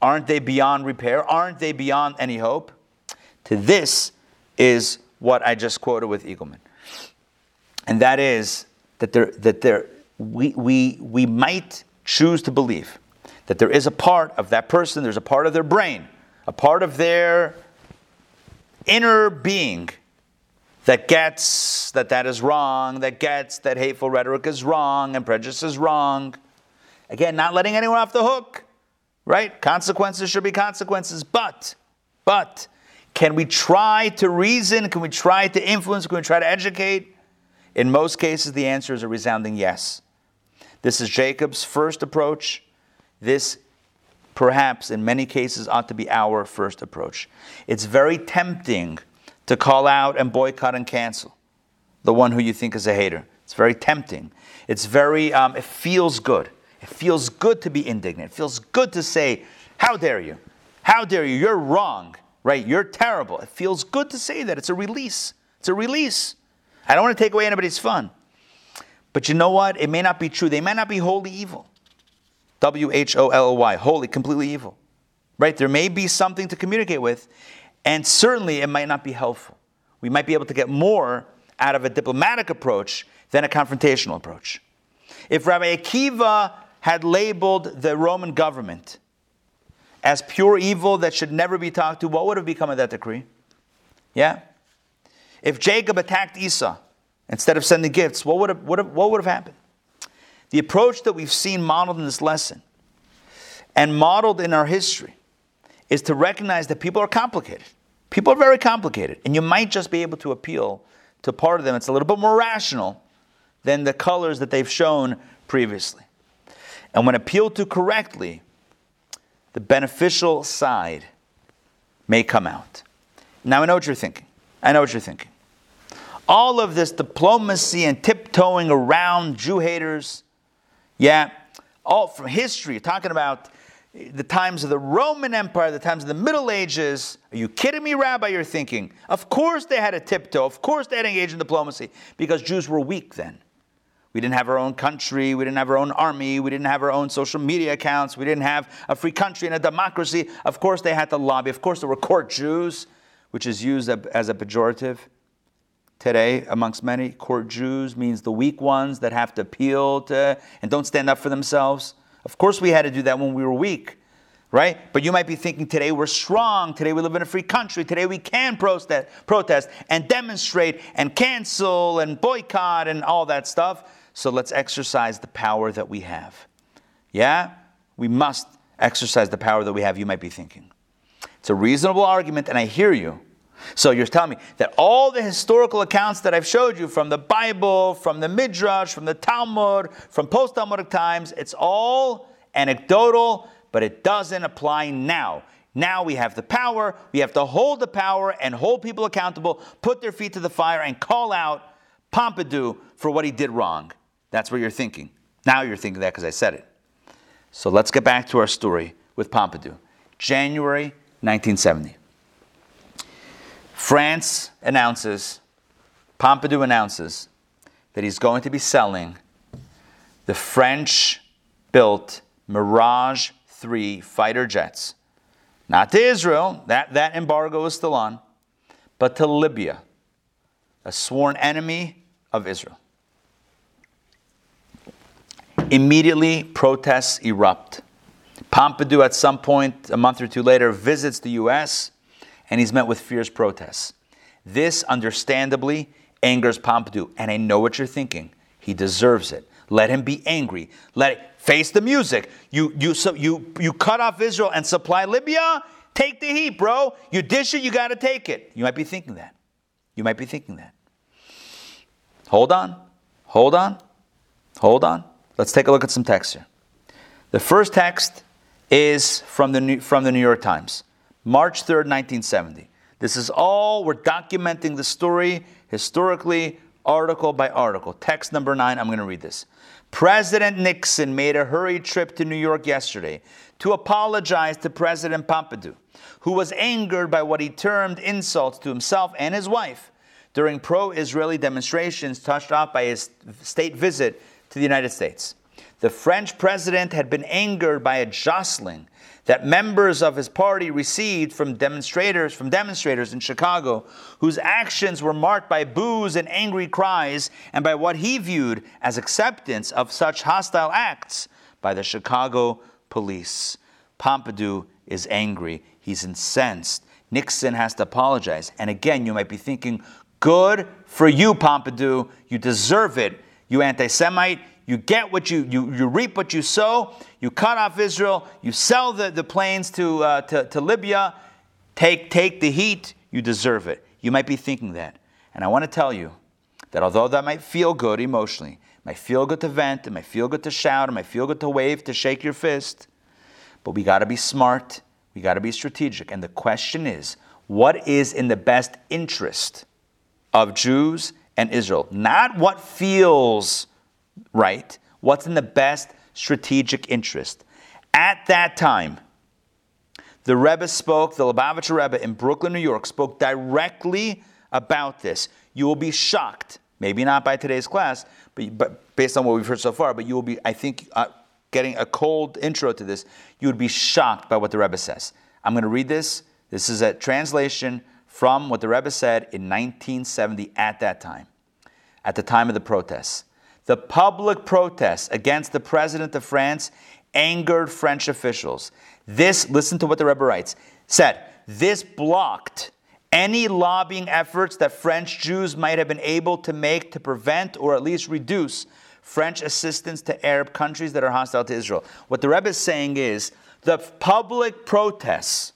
Aren't they beyond repair? Aren't they beyond any hope? To this is what I just quoted with Eagleman. And that is that, there, that there, we, we, we might choose to believe that there is a part of that person, there's a part of their brain, a part of their inner being that gets that that is wrong, that gets that hateful rhetoric is wrong and prejudice is wrong. Again, not letting anyone off the hook, right? Consequences should be consequences, but, but, can we try to reason? Can we try to influence? Can we try to educate? In most cases, the answer is a resounding yes. This is Jacob's first approach. This, perhaps in many cases, ought to be our first approach. It's very tempting to call out and boycott and cancel the one who you think is a hater. It's very tempting. It's very, um, it feels good. It feels good to be indignant. It feels good to say, How dare you? How dare you? You're wrong, right? You're terrible. It feels good to say that. It's a release. It's a release. I don't want to take away anybody's fun. But you know what? It may not be true. They may not be wholly evil. W H O L Y, holy, completely evil. Right? There may be something to communicate with, and certainly it might not be helpful. We might be able to get more out of a diplomatic approach than a confrontational approach. If Rabbi Akiva had labeled the Roman government as pure evil that should never be talked to, what would have become of that decree? Yeah? If Jacob attacked Esau instead of sending gifts, what would have, what, have, what would have happened? The approach that we've seen modeled in this lesson and modeled in our history is to recognize that people are complicated. People are very complicated, and you might just be able to appeal to part of them. It's a little bit more rational than the colors that they've shown previously. And when appealed to correctly, the beneficial side may come out. Now, I know what you're thinking. I know what you're thinking. All of this diplomacy and tiptoeing around Jew haters yeah, all from history, talking about the times of the Roman Empire, the times of the Middle Ages. Are you kidding me, Rabbi? You're thinking. Of course they had a tiptoe. Of course they had to engage in diplomacy because Jews were weak then. We didn't have our own country. We didn't have our own army. We didn't have our own social media accounts. We didn't have a free country and a democracy. Of course they had to lobby. Of course there were court Jews, which is used as a pejorative today amongst many. Court Jews means the weak ones that have to appeal to and don't stand up for themselves. Of course, we had to do that when we were weak, right? But you might be thinking today we're strong, today we live in a free country, today we can protest, protest and demonstrate and cancel and boycott and all that stuff. So let's exercise the power that we have. Yeah? We must exercise the power that we have, you might be thinking. It's a reasonable argument, and I hear you. So you're telling me that all the historical accounts that I've showed you from the Bible, from the Midrash, from the Talmud, from post Talmudic times, it's all anecdotal, but it doesn't apply now. Now we have the power, we have to hold the power and hold people accountable, put their feet to the fire, and call out Pompidou for what he did wrong. That's what you're thinking. Now you're thinking that because I said it. So let's get back to our story with Pompidou. January 1970. France announces, Pompidou announces that he's going to be selling the French built Mirage 3 fighter jets. Not to Israel, that, that embargo is still on, but to Libya, a sworn enemy of Israel. Immediately, protests erupt. Pompidou, at some point, a month or two later, visits the US and he's met with fierce protests. This, understandably, angers Pompidou, and I know what you're thinking. He deserves it. Let him be angry. Let it, face the music. You you so you you cut off Israel and supply Libya. Take the heat, bro. You dish it, you got to take it. You might be thinking that. You might be thinking that. Hold on, hold on, hold on. Let's take a look at some text here. The first text is from the New, from the New York Times. March 3rd, 1970. This is all, we're documenting the story historically, article by article. Text number nine, I'm going to read this. President Nixon made a hurried trip to New York yesterday to apologize to President Pompidou, who was angered by what he termed insults to himself and his wife during pro Israeli demonstrations touched off by his state visit to the United States. The French president had been angered by a jostling that members of his party received from demonstrators from demonstrators in Chicago whose actions were marked by boos and angry cries and by what he viewed as acceptance of such hostile acts by the Chicago police. Pompidou is angry, he's incensed. Nixon has to apologize. And again, you might be thinking, good for you, Pompidou. You deserve it. You anti Semite, you get what you, you, you reap what you sow. You cut off Israel. You sell the, the planes to, uh, to, to Libya. Take, take the heat. You deserve it. You might be thinking that. And I want to tell you that although that might feel good emotionally, might feel good to vent, it might feel good to shout, it might feel good to wave, to shake your fist, but we got to be smart. We got to be strategic. And the question is, what is in the best interest of Jews and Israel? Not what feels right, what's in the best strategic interest. At that time, the Rebbe spoke, the Lubavitcher Rebbe in Brooklyn, New York, spoke directly about this. You will be shocked, maybe not by today's class, but, but based on what we've heard so far, but you will be, I think, uh, getting a cold intro to this, you would be shocked by what the Rebbe says. I'm going to read this. This is a translation from what the Rebbe said in 1970 at that time, at the time of the protests. The public protests against the president of France angered French officials. This, listen to what the Rebbe writes, said, this blocked any lobbying efforts that French Jews might have been able to make to prevent or at least reduce French assistance to Arab countries that are hostile to Israel. What the Rebbe is saying is the public protests,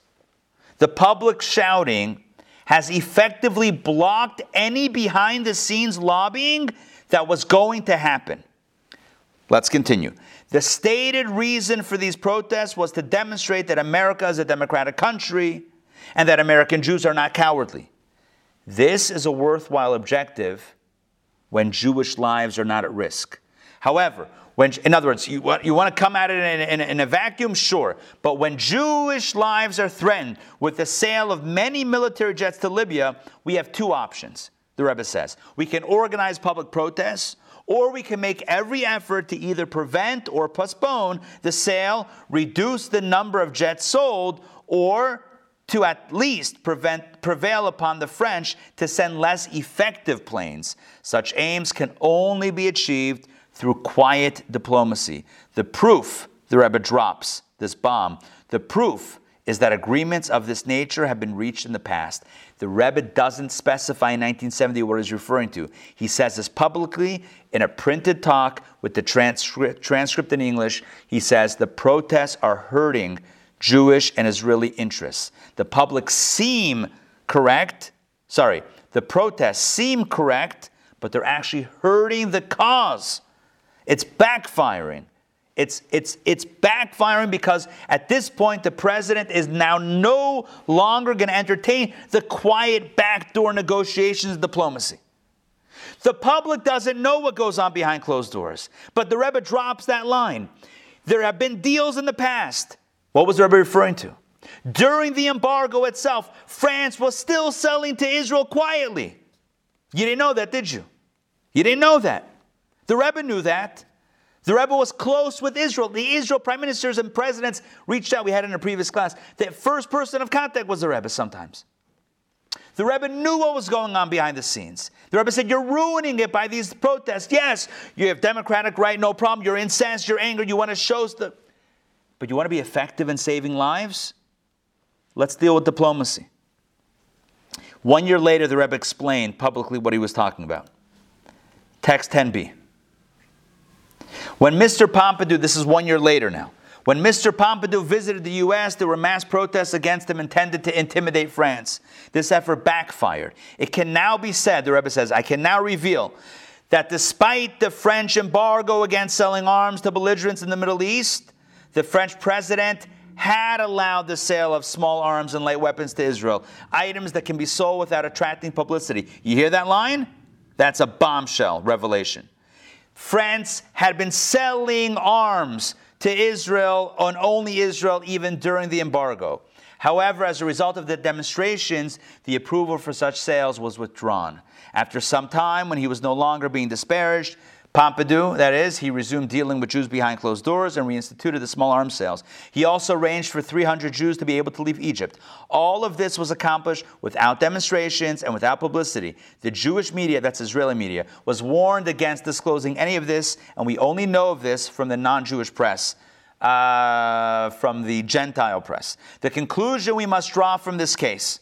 the public shouting, has effectively blocked any behind the scenes lobbying that was going to happen. Let's continue. The stated reason for these protests was to demonstrate that America is a democratic country and that American Jews are not cowardly. This is a worthwhile objective when Jewish lives are not at risk. However, when, in other words, you want, you want to come at it in, in, in, a vacuum? Sure. But when Jewish lives are threatened with the sale of many military jets to Libya, we have two options the Rebbe says. We can organize public protests, or we can make every effort to either prevent or postpone the sale, reduce the number of jets sold, or to at least prevent, prevail upon the French to send less effective planes. Such aims can only be achieved through quiet diplomacy. The proof the Rebbe drops this bomb The proof is that agreements of this nature have been reached in the past. The Rebbe doesn't specify in 1970 what he's referring to. He says this publicly in a printed talk with the transcript, transcript in English. He says the protests are hurting Jewish and Israeli interests. The public seem correct. Sorry, the protests seem correct, but they're actually hurting the cause. It's backfiring. It's, it's, it's backfiring because at this point, the president is now no longer going to entertain the quiet backdoor negotiations of diplomacy. The public doesn't know what goes on behind closed doors, but the Rebbe drops that line. There have been deals in the past. What was the Rebbe referring to? During the embargo itself, France was still selling to Israel quietly. You didn't know that, did you? You didn't know that. The Rebbe knew that. The Rebbe was close with Israel. The Israel prime ministers and presidents reached out. We had in a previous class. The first person of contact was the Rebbe sometimes. The Rebbe knew what was going on behind the scenes. The Rebbe said, You're ruining it by these protests. Yes, you have democratic right, no problem. You're incensed, you're angry, you want to show the. But you want to be effective in saving lives? Let's deal with diplomacy. One year later, the Rebbe explained publicly what he was talking about. Text 10b. When Mr. Pompidou, this is one year later now, when Mr. Pompidou visited the U.S., there were mass protests against him intended to intimidate France. This effort backfired. It can now be said, the Rebbe says, I can now reveal that despite the French embargo against selling arms to belligerents in the Middle East, the French president had allowed the sale of small arms and light weapons to Israel, items that can be sold without attracting publicity. You hear that line? That's a bombshell revelation. France had been selling arms to Israel on only Israel even during the embargo. However, as a result of the demonstrations, the approval for such sales was withdrawn. After some time, when he was no longer being disparaged, Pompidou, that is, he resumed dealing with Jews behind closed doors and reinstituted the small arms sales. He also arranged for 300 Jews to be able to leave Egypt. All of this was accomplished without demonstrations and without publicity. The Jewish media, that's Israeli media, was warned against disclosing any of this, and we only know of this from the non Jewish press. Uh, from the Gentile press. The conclusion we must draw from this case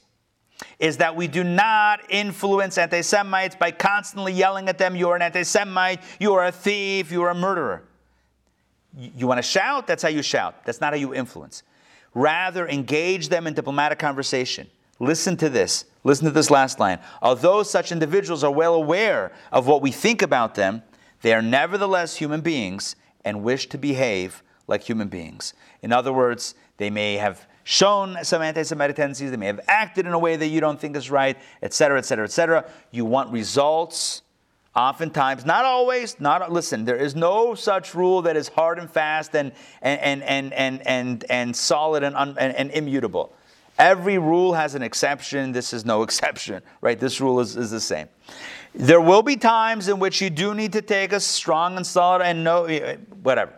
is that we do not influence anti Semites by constantly yelling at them, you're an anti Semite, you're a thief, you're a murderer. You want to shout? That's how you shout. That's not how you influence. Rather, engage them in diplomatic conversation. Listen to this. Listen to this last line. Although such individuals are well aware of what we think about them, they are nevertheless human beings and wish to behave like human beings. In other words, they may have shown some anti-Semitic tendencies, they may have acted in a way that you don't think is right, etc., etc., etc. You want results. Oftentimes, not always, not listen, there is no such rule that is hard and fast and and and and and and, solid and, un, and, and immutable. Every rule has an exception. This is no exception, right? This rule is, is the same. There will be times in which you do need to take a strong and solid and no, whatever.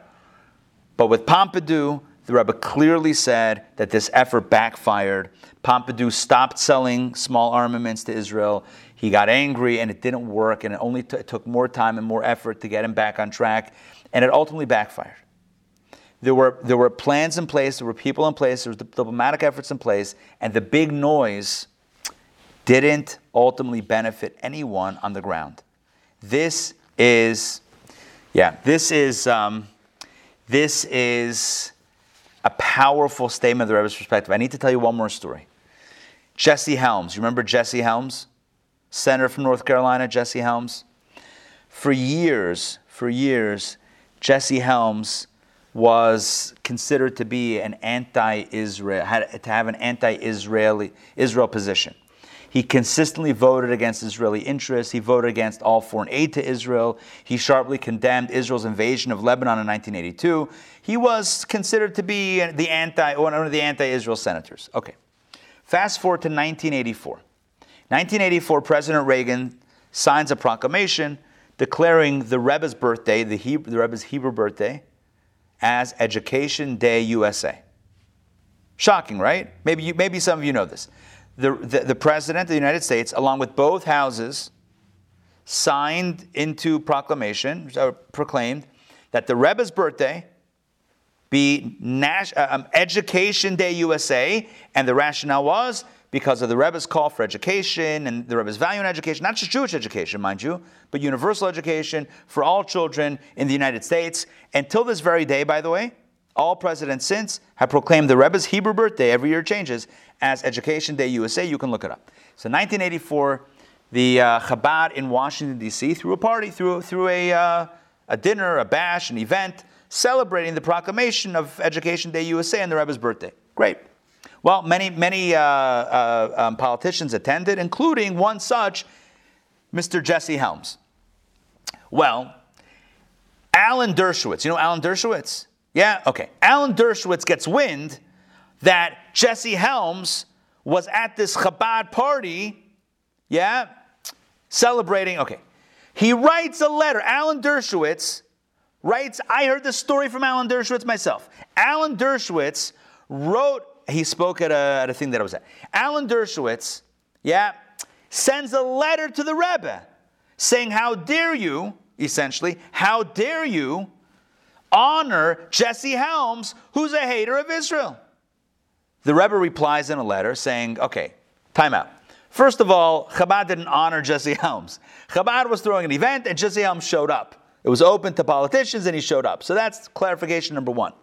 But with Pompidou, the Rebbe clearly said that this effort backfired. Pompidou stopped selling small armaments to Israel. He got angry and it didn't work, and it only t- it took more time and more effort to get him back on track, and it ultimately backfired. There were, there were plans in place, there were people in place, there were diplomatic efforts in place, and the big noise didn't ultimately benefit anyone on the ground. This is, yeah, this is, um, this is a powerful statement of the Rebbe's perspective. I need to tell you one more story. Jesse Helms. You remember Jesse Helms? Senator from North Carolina, Jesse Helms? For years, for years, Jesse Helms was considered to be an anti-Israel, had to have an anti-Israeli Israel position. He consistently voted against Israeli interests. He voted against all foreign aid to Israel. He sharply condemned Israel's invasion of Lebanon in 1982. He was considered to be the anti, one of the anti-Israel senators. Okay. Fast forward to 1984. 1984, President Reagan signs a proclamation declaring the Rebbe's birthday, the, Hebrew, the Rebbe's Hebrew birthday, as Education Day USA. Shocking, right? Maybe, you, maybe some of you know this the, the, the President of the United States, along with both houses, signed into proclamation, or proclaimed, that the Rebbe's birthday be Nash, uh, um, Education Day USA, and the rationale was because of the Rebbe's call for education and the Rebbe's value in education, not just Jewish education, mind you, but universal education for all children in the United States. Until this very day, by the way, all presidents since have proclaimed the Rebbe's Hebrew birthday, every year changes, as Education Day USA. You can look it up. So 1984, the uh, Chabad in Washington, D.C., threw a party, through, through a, uh, a dinner, a bash, an event, celebrating the proclamation of Education Day USA and the Rebbe's birthday. Great. Well, many, many uh, uh, um, politicians attended, including one such, Mr. Jesse Helms. Well, Alan Dershowitz, you know Alan Dershowitz? Yeah? Okay. Alan Dershowitz gets wind that Jesse Helms was at this Chabad party, yeah, celebrating. Okay. He writes a letter. Alan Dershowitz writes, I heard the story from Alan Dershowitz myself. Alan Dershowitz wrote he spoke at a, at a thing that I was at. Alan Dershowitz, yeah, sends a letter to the Rebbe saying, How dare you, essentially, how dare you honor Jesse Helms, who's a hater of Israel? The Rebbe replies in a letter saying, Okay, time out. First of all, Chabad didn't honor Jesse Helms. Chabad was throwing an event and Jesse Helms showed up. It was open to politicians and he showed up. So that's clarification number one.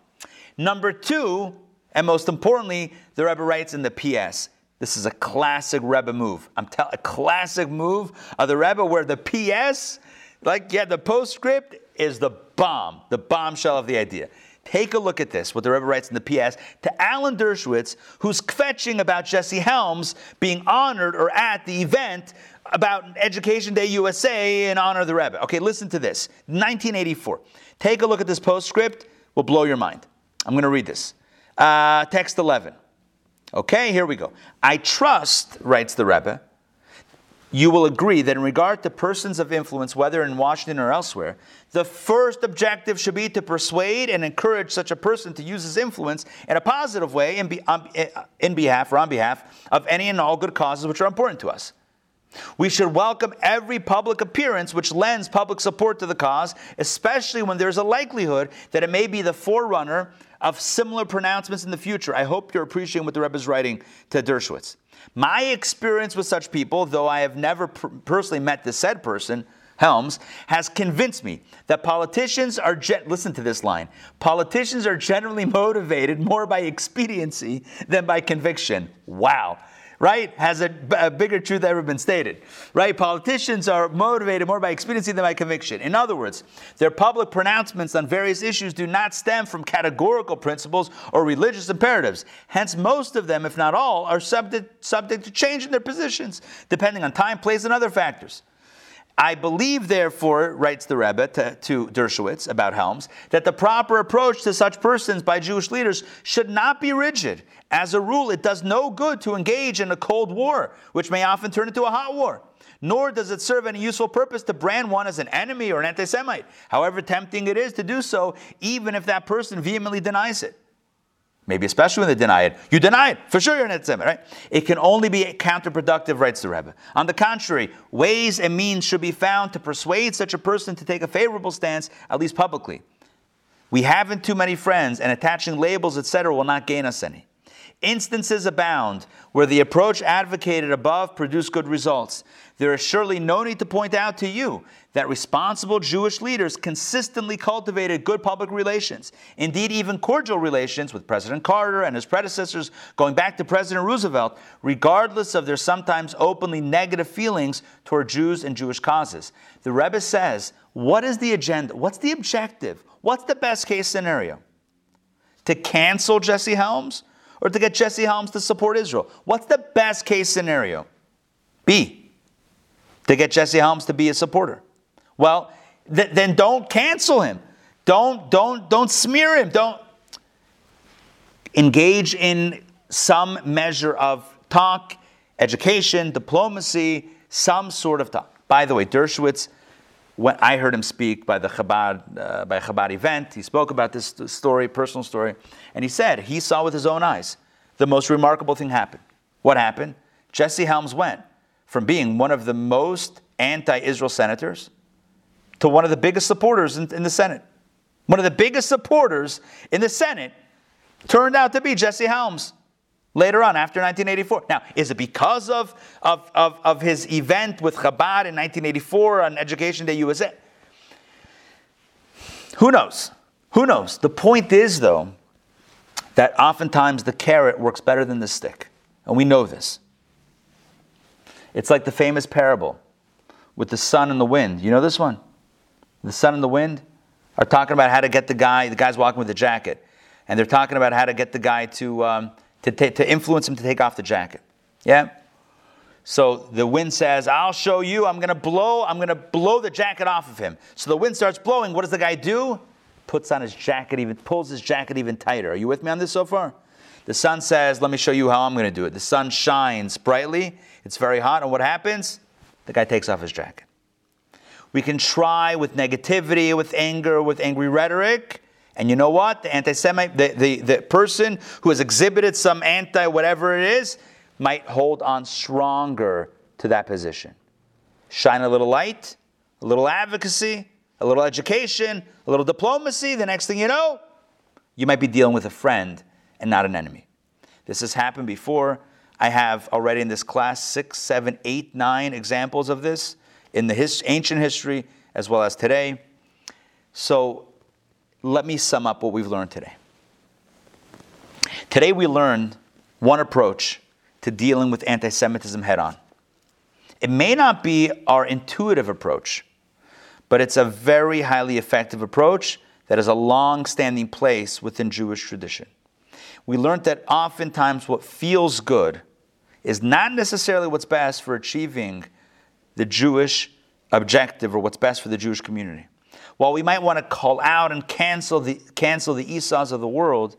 Number two, and most importantly, the Rebbe writes in the PS. This is a classic Rebbe move. I'm telling a classic move of the Rebbe where the PS, like yeah, the postscript is the bomb, the bombshell of the idea. Take a look at this, what the Rebbe writes in the PS to Alan Dershowitz, who's kvetching about Jesse Helms being honored or at the event about Education Day USA in honor of the Rebbe. Okay, listen to this. 1984. Take a look at this postscript, will blow your mind. I'm going to read this. Uh, text 11. Okay, here we go. I trust, writes the Rebbe, you will agree that in regard to persons of influence, whether in Washington or elsewhere, the first objective should be to persuade and encourage such a person to use his influence in a positive way in, be, on, in behalf or on behalf of any and all good causes which are important to us. We should welcome every public appearance which lends public support to the cause, especially when there's a likelihood that it may be the forerunner of similar pronouncements in the future. I hope you're appreciating what the Rebbe is writing to Dershowitz. My experience with such people, though I have never per- personally met the said person, Helms, has convinced me that politicians are, ge- listen to this line, politicians are generally motivated more by expediency than by conviction. Wow right, has a, a, bigger truth ever been stated, right? Politicians are motivated more by expediency than by conviction. In other words, their public pronouncements on various issues do not stem from categorical principles or religious imperatives. Hence, most of them, if not all, are subject, subject to change in their positions, depending on time, place, and other factors. I believe, therefore, writes the Rebbe to, to, Dershowitz about Helms, that the proper approach to such persons by Jewish leaders should not be rigid. As a rule, it does no good to engage in a cold war, which may often turn into a hot war. Nor does it serve any useful purpose to brand one as an enemy or an anti Semite, however tempting it is to do so, even if that person vehemently denies it. Maybe especially when they deny it. You deny it, for sure you're an anti right? It can only be counterproductive, writes the Rebbe. On the contrary, ways and means should be found to persuade such a person to take a favorable stance, at least publicly. We haven't too many friends, and attaching labels, etc., will not gain us any. Instances abound where the approach advocated above produced good results. There is surely no need to point out to you that responsible Jewish leaders consistently cultivated good public relations, indeed, even cordial relations with President Carter and his predecessors, going back to President Roosevelt, regardless of their sometimes openly negative feelings toward Jews and Jewish causes. The Rebbe says, What is the agenda? What's the objective? What's the best case scenario? To cancel Jesse Helms? or to get Jesse Helms to support Israel? What's the best case scenario? B, to get Jesse Helms to be a supporter. Well, th- then don't cancel him. Don't, don't, don't smear him. Don't engage in some measure of talk, education, diplomacy, some sort of talk. By the way, Dershowitz when I heard him speak by the Chabad, uh, by Chabad event, he spoke about this story, personal story, and he said he saw with his own eyes the most remarkable thing happened. What happened? Jesse Helms went from being one of the most anti-Israel senators to one of the biggest supporters in, in the Senate. One of the biggest supporters in the Senate turned out to be Jesse Helms later on after 1984. Now, is it because of, of, of, of his event with Chabad in 1984 on Education Day USA? Who knows? Who knows? The point is, though, that oftentimes the carrot works better than the stick. And we know this. It's like the famous parable with the sun and the wind. You know this one? The sun and the wind are talking about how to get the guy, the guy's walking with a jacket, and they're talking about how to get the guy to, um, to, ta- to influence him to take off the jacket. Yeah? So the wind says, I'll show you, I'm gonna blow, I'm gonna blow the jacket off of him. So the wind starts blowing. What does the guy do? Puts on his jacket even, pulls his jacket even tighter. Are you with me on this so far? The sun says, Let me show you how I'm gonna do it. The sun shines brightly, it's very hot, and what happens? The guy takes off his jacket. We can try with negativity, with anger, with angry rhetoric. And you know what? The anti Semite, the, the, the person who has exhibited some anti whatever it is, might hold on stronger to that position. Shine a little light, a little advocacy, a little education, a little diplomacy. The next thing you know, you might be dealing with a friend and not an enemy. This has happened before. I have already in this class six, seven, eight, nine examples of this in the his, ancient history as well as today. So let me sum up what we've learned today. Today we learned one approach to dealing with anti Semitism head on. It may not be our intuitive approach, but it's a very highly effective approach that has a long standing place within Jewish tradition. We learned that oftentimes what feels good is not necessarily what's best for achieving the Jewish objective or what's best for the Jewish community. While we might want to call out and cancel the, cancel the Esau's of the world,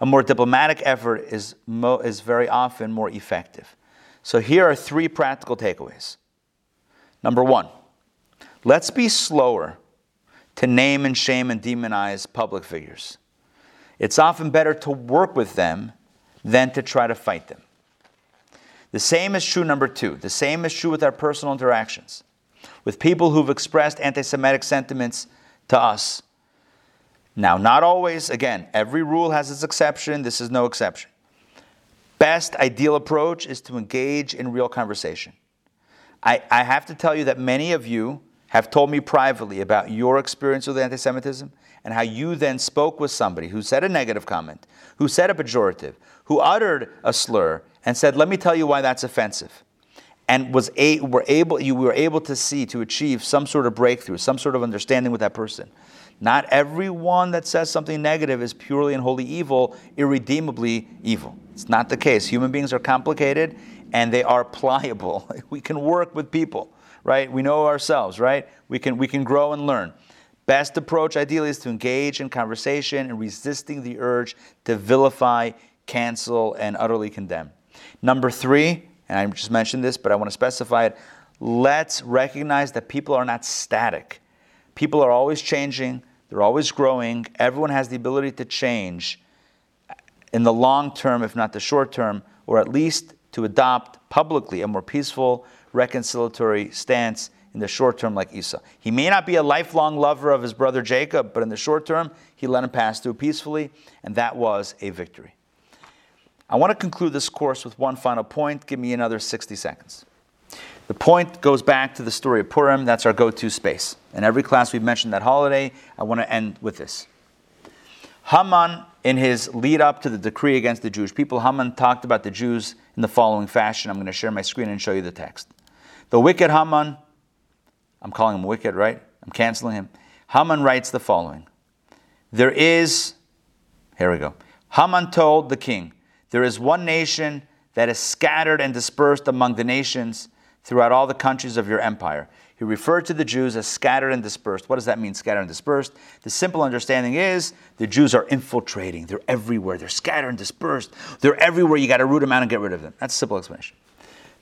a more diplomatic effort is, mo- is very often more effective. So here are three practical takeaways. Number one, let's be slower to name and shame and demonize public figures. It's often better to work with them than to try to fight them. The same is true, number two. The same is true with our personal interactions, with people who've expressed anti Semitic sentiments to us. Now, not always, again, every rule has its exception. This is no exception. Best ideal approach is to engage in real conversation. I, I have to tell you that many of you have told me privately about your experience with anti Semitism and how you then spoke with somebody who said a negative comment, who said a pejorative, who uttered a slur, and said, Let me tell you why that's offensive. And was a, were able, you were able to see, to achieve some sort of breakthrough, some sort of understanding with that person. Not everyone that says something negative is purely and wholly evil, irredeemably evil. It's not the case. Human beings are complicated and they are pliable. We can work with people, right? We know ourselves, right? We can, we can grow and learn. Best approach, ideally, is to engage in conversation and resisting the urge to vilify, cancel, and utterly condemn. Number three, and I just mentioned this, but I want to specify it let's recognize that people are not static. People are always changing, they're always growing. Everyone has the ability to change in the long term, if not the short term, or at least to adopt publicly a more peaceful, reconciliatory stance in the short term, like Esau. He may not be a lifelong lover of his brother Jacob, but in the short term, he let him pass through peacefully, and that was a victory. I want to conclude this course with one final point. Give me another 60 seconds. The point goes back to the story of Purim. That's our go to space. In every class we've mentioned that holiday. I want to end with this. Haman, in his lead up to the decree against the Jewish people, Haman talked about the Jews in the following fashion. I'm going to share my screen and show you the text. The wicked Haman, I'm calling him wicked, right? I'm canceling him. Haman writes the following There is, here we go. Haman told the king, There is one nation that is scattered and dispersed among the nations throughout all the countries of your empire. He referred to the Jews as scattered and dispersed. What does that mean, scattered and dispersed? The simple understanding is the Jews are infiltrating. They're everywhere. They're scattered and dispersed. They're everywhere. You got to root them out and get rid of them. That's a simple explanation.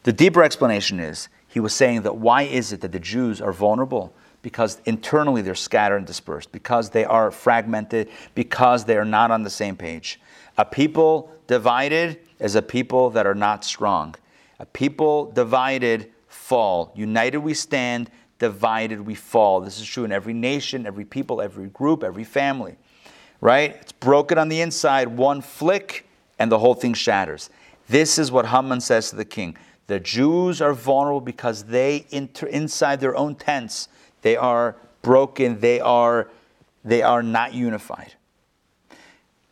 The deeper explanation is he was saying that why is it that the Jews are vulnerable? Because internally they're scattered and dispersed, because they are fragmented, because they are not on the same page. A people divided is a people that are not strong. A people divided fall. United we stand, divided, we fall. This is true in every nation, every people, every group, every family. Right? It's broken on the inside, one flick, and the whole thing shatters. This is what Haman says to the king. The Jews are vulnerable because they inside their own tents. They are broken. They are, they are not unified.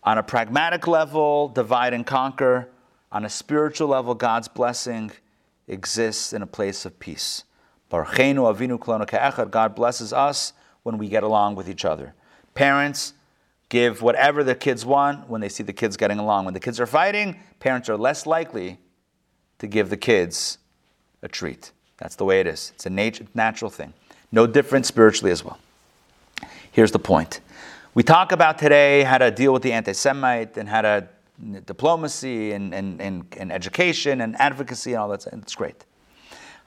On a pragmatic level, divide and conquer. On a spiritual level, God's blessing exists in a place of peace. Baruchenu avinu kolonu ka'echad. God blesses us when we get along with each other. Parents give whatever the kids want when they see the kids getting along. When the kids are fighting, parents are less likely to give the kids a treat. That's the way it is. It's a nat- natural thing. No different spiritually as well. Here's the point. We talk about today how to deal with the anti Semite and how to diplomacy and, and, and, and education and advocacy and all that. It's great.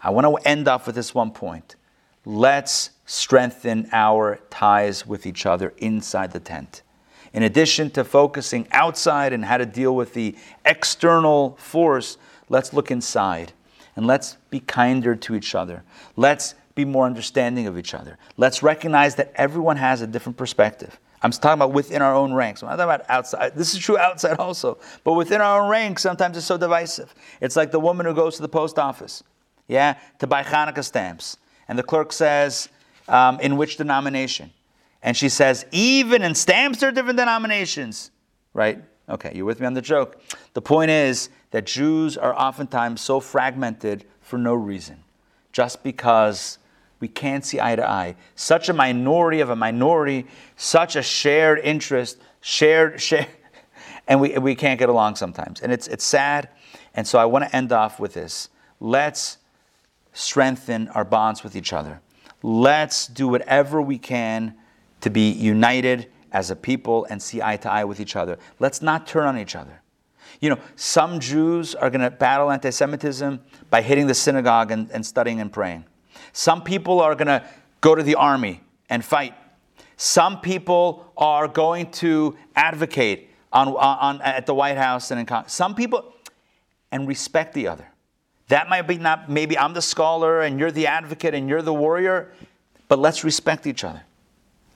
I want to end off with this one point. Let's strengthen our ties with each other inside the tent. In addition to focusing outside and how to deal with the external force, let's look inside and let's be kinder to each other. Let's be more understanding of each other. Let's recognize that everyone has a different perspective. I'm talking about within our own ranks. I'm not talking about outside. This is true outside also. But within our own ranks, sometimes it's so divisive. It's like the woman who goes to the post office, yeah, to buy Hanukkah stamps. And the clerk says, um, in which denomination? And she says, even in stamps, there are different denominations, right? Okay, you're with me on the joke. The point is that Jews are oftentimes so fragmented for no reason, just because we can't see eye to eye. Such a minority of a minority, such a shared interest, shared, shared, and we, we can't get along sometimes. And it's, it's sad. And so I want to end off with this. Let's strengthen our bonds with each other. Let's do whatever we can to be united as a people and see eye to eye with each other. Let's not turn on each other. You know, some Jews are going to battle anti Semitism by hitting the synagogue and, and studying and praying. Some people are going to go to the army and fight. Some people are going to advocate on, on, at the White House and in Congress. Some people, and respect the other. That might be not, maybe I'm the scholar and you're the advocate and you're the warrior, but let's respect each other.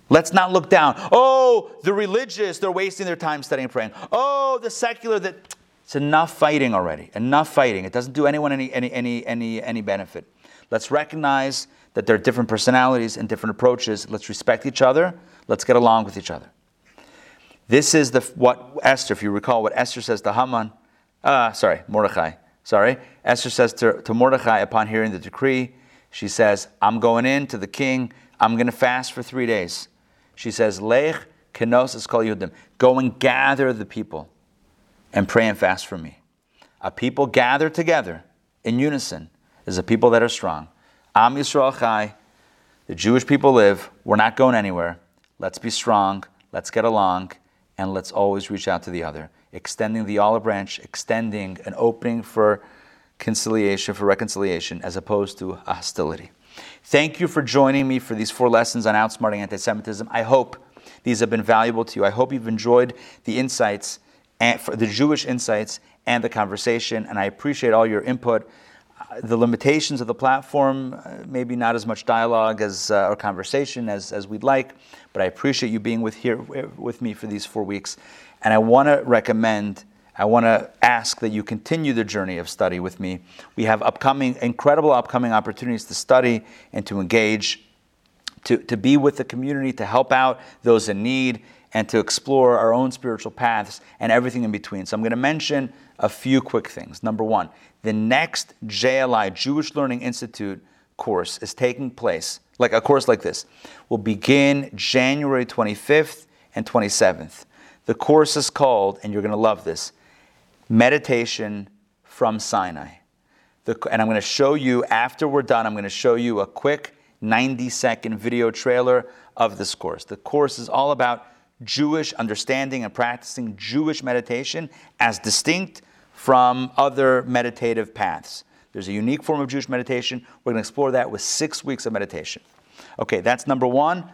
Let's not look down. Oh, the religious, they're wasting their time studying and praying. Oh, the secular, that it's enough fighting already. Enough fighting. It doesn't do anyone any, any, any, any, any benefit. Let's recognize that there are different personalities and different approaches. Let's respect each other. Let's get along with each other. This is the, what Esther, if you recall, what Esther says to Haman, uh, sorry, Mordechai, sorry. Esther says to, to Mordechai upon hearing the decree, she says, I'm going in to the king. I'm going to fast for three days. She says, Lech kenos es kol yudim. Go and gather the people and pray and fast for me. A people gather together in unison is a people that are strong. Am Yisrael Chai, the Jewish people live. We're not going anywhere. Let's be strong. Let's get along. And let's always reach out to the other. Extending the olive branch, extending an opening for conciliation, for reconciliation, as opposed to hostility. Thank you for joining me for these four lessons on outsmarting anti Semitism. I hope these have been valuable to you. I hope you've enjoyed the insights, and the Jewish insights, and the conversation, and I appreciate all your input. Uh, the limitations of the platform, uh, maybe not as much dialogue as uh, or conversation as, as we'd like, but I appreciate you being with here with me for these four weeks. And I want to recommend I want to ask that you continue the journey of study with me. We have upcoming, incredible upcoming opportunities to study and to engage, to, to be with the community, to help out those in need, and to explore our own spiritual paths and everything in between. So I'm going to mention a few quick things. Number one, the next JLI, Jewish Learning Institute course, is taking place, like a course like this, will begin January 25th and 27th. The course is called, and you're going to love this, meditation from Sinai. The, and I'm going to show you, after we're done, I'm going to show you a quick 90 second video trailer of this course. The course is all about Jewish understanding and practicing Jewish meditation as distinct from other meditative paths. There's a unique form of Jewish meditation. We're going to explore that with six weeks of meditation. Okay, that's number one.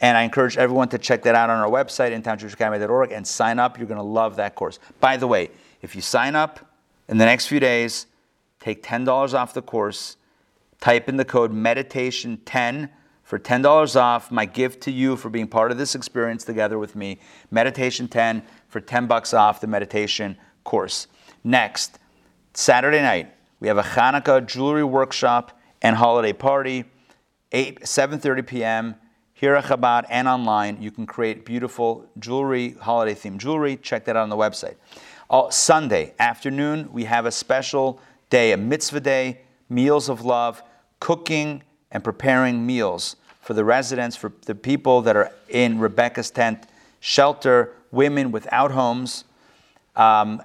And I encourage everyone to check that out on our website, intownjewishacademy.org, and sign up. You're going to love that course. By the way, if you sign up in the next few days, take $10 off the course, type in the code meditation10 for $10 off. My gift to you for being part of this experience together with me. Meditation 10 for 10 bucks off the meditation course. Next, Saturday night, we have a Hanukkah jewelry workshop and holiday party, 8 7:30 p.m. here at Chabad and online. You can create beautiful jewelry, holiday themed jewelry. Check that out on the website. Oh, Sunday afternoon, we have a special day, a mitzvah day, meals of love, cooking and preparing meals for the residents, for the people that are in Rebecca's tent, shelter, women without homes, um,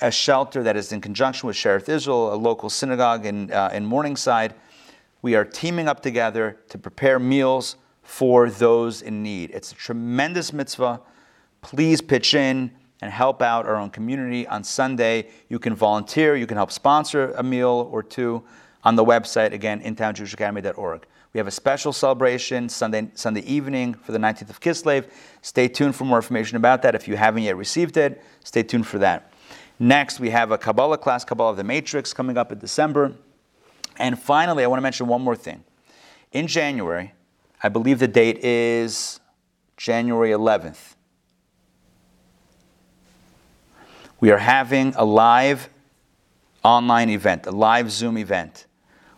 a shelter that is in conjunction with Shearith Israel, a local synagogue in, uh, in Morningside. We are teaming up together to prepare meals for those in need. It's a tremendous mitzvah. Please pitch in and help out our own community on Sunday. You can volunteer, you can help sponsor a meal or two on the website, again, intownjewishacademy.org. We have a special celebration Sunday, Sunday evening for the 19th of Kislev. Stay tuned for more information about that. If you haven't yet received it, stay tuned for that. Next, we have a Kabbalah class, Kabbalah of the Matrix, coming up in December. And finally, I want to mention one more thing. In January, I believe the date is January 11th, we are having a live online event, a live Zoom event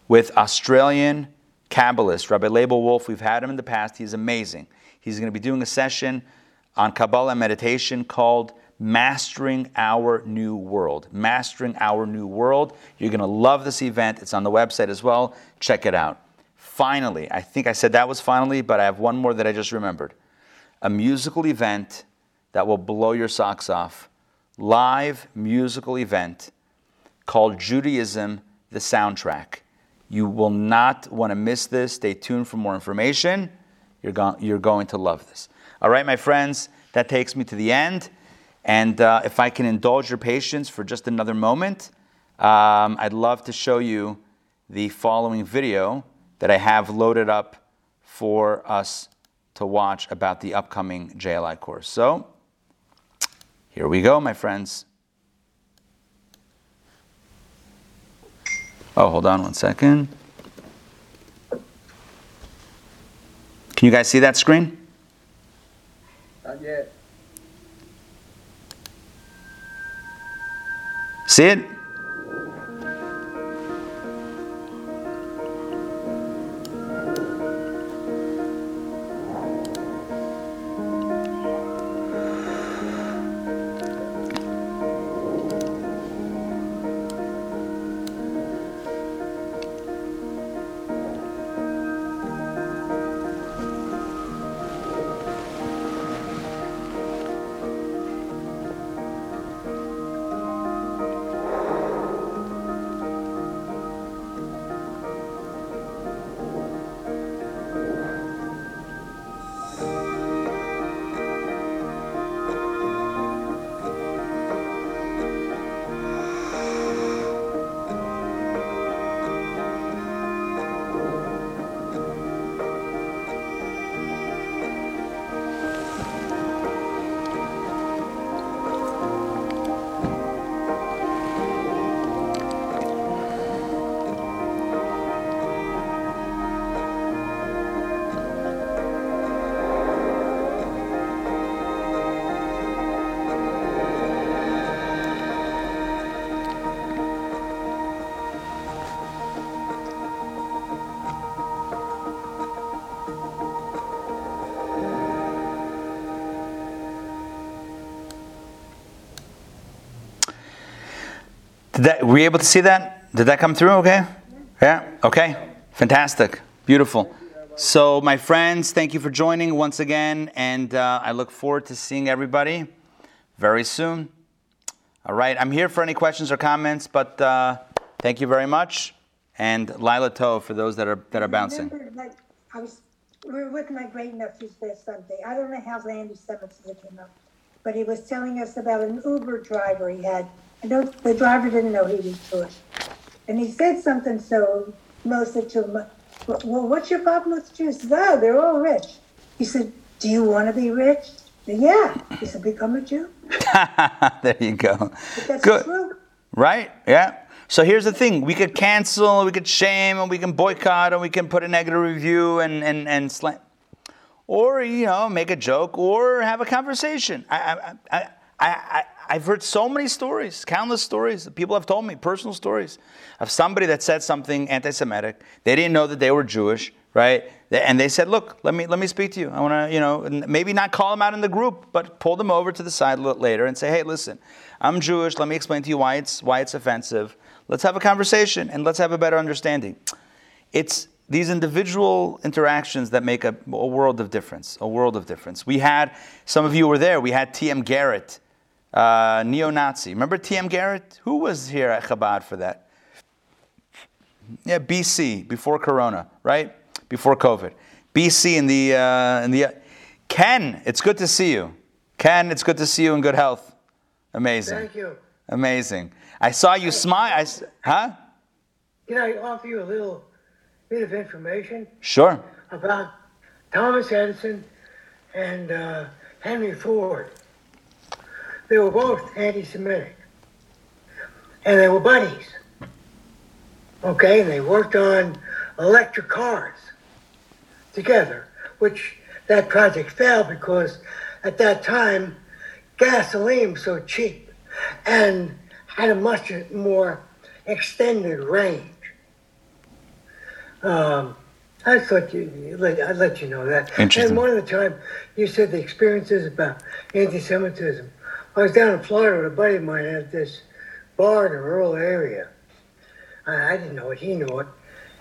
with Australian Kabbalist, Rabbi Laibl Wolf. We've had him in the past. He's amazing. He's going to be doing a session on Kabbalah meditation called Mastering Our New World. Mastering Our New World. You're going to love this event. It's on the website as well. Check it out. Finally, I think I said that was finally, but I have one more that I just remembered. A musical event that will blow your socks off. Live musical event called Judaism the Soundtrack. You will not want to miss this. Stay tuned for more information. You're, go- you're going to love this. All right, my friends, that takes me to the end. And uh, if I can indulge your patience for just another moment, um, I'd love to show you the following video that I have loaded up for us to watch about the upcoming JLI course. So, here we go, my friends. Oh, hold on one second. Can you guys see that screen? Not yet. See it? That, were you able to see that? Did that come through okay? Yeah? Okay. Fantastic. Beautiful. So, my friends, thank you for joining once again, and uh, I look forward to seeing everybody very soon. All right, I'm here for any questions or comments, but uh, thank you very much. And Lila Tov for those that are that are bouncing. Remember, like, I was, we were with my great nephews last Sunday. I don't know how Randy Simmons came up, but he was telling us about an Uber driver he had. I don't, the driver didn't know he was Jewish. And he said something so Mo said to him, well, what's your problem with Jews? He said, oh, they're all rich. He said, do you want to be rich? Said, yeah. He said, become a Jew. there you go. Good. true. Right? Yeah. So here's the thing: we could cancel, we could shame, and we can boycott, and we can put a negative review and and and slam, or you know, make a joke, or have a conversation. I I I. I, I I've heard so many stories, countless stories. People have told me personal stories of somebody that said something anti-Semitic. They didn't know that they were Jewish, right? And they said, "Look, let me let me speak to you. I want to, you know, maybe not call them out in the group, but pull them over to the side later and say, "Hey, listen, I'm Jewish. Let me explain to you why it's why it's offensive. Let's have a conversation and let's have a better understanding." It's these individual interactions that make a, a world of difference. A world of difference. We had some of you were there. We had T.M. Garrett, uh, neo-Nazi. Remember T.M. Garrett? Who was here at Chabad for that? Yeah, BC before Corona, right? Before COVID. BC in the uh, in the Ken. It's good to see you, Ken. It's good to see you in good health. Amazing. Thank you. Amazing. I saw you smile. I, huh? Can I offer you a little bit of information Sure. about Thomas Edison and uh, Henry Ford? They were both anti-Semitic, and they were buddies. Okay, and they worked on electric cars together, which that project failed because at that time gasoline was so cheap and had a much more extended range. Um, I thought you, you let, I'd let you know that. Interesting. And one of the time you said the experiences about anti-Semitism. I was down in Florida with a buddy of mine at this bar in a rural area. I, I didn't know it, he knew it.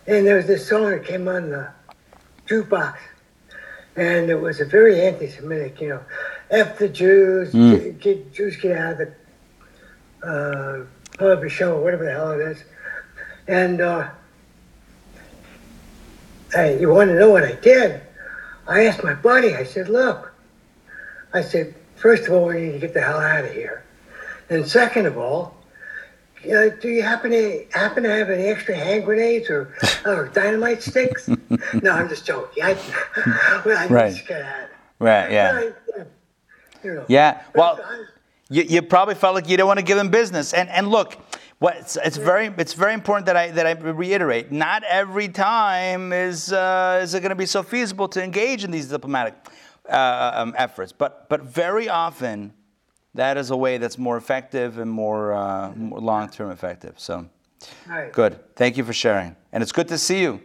And there was this song that came on the jukebox. And it was a very anti-Semitic, you know, F the Jews, Mm. get, get Jews get out of the uh, pub or show, whatever the hell it is. And uh, hey, you want to know what I did? I asked my buddy, I said, look, I said, first of all, we need to get the hell out of here. And second of all, uh, do you happen to happen to have any extra hand grenades or, or dynamite sticks? no, I'm just joking. I, well, I Right. just got out of it. Right. Yeah. You know, Yeah. Well, you, you probably felt like you didn't want to give them business. And and look, what it's, it's very it's very important that I that I reiterate. Not every time is uh, is it going to be so feasible to engage in these diplomatic uh, um, efforts, but but very often that is a way that's more effective and more, uh, more long term effective. So Right. good. Thank you for sharing, and it's good to see you.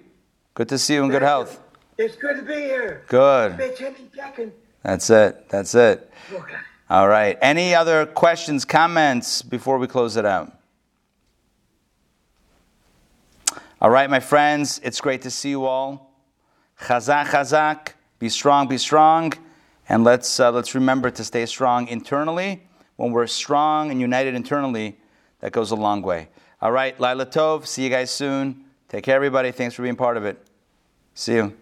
Good to see you in good health. It's good to be here. Good. Bitch, and checking. That's it. That's it. Okay. All right. Any other questions, comments before we close it out? All right, my friends, it's great to see you all. Chazak, chazak. Be strong, be strong. And let's, uh, let's remember to stay strong internally. When we're strong and united internally, that goes a long way. All right, Lila Tov. See you guys soon. Take care, everybody. Thanks for being part of it. See you.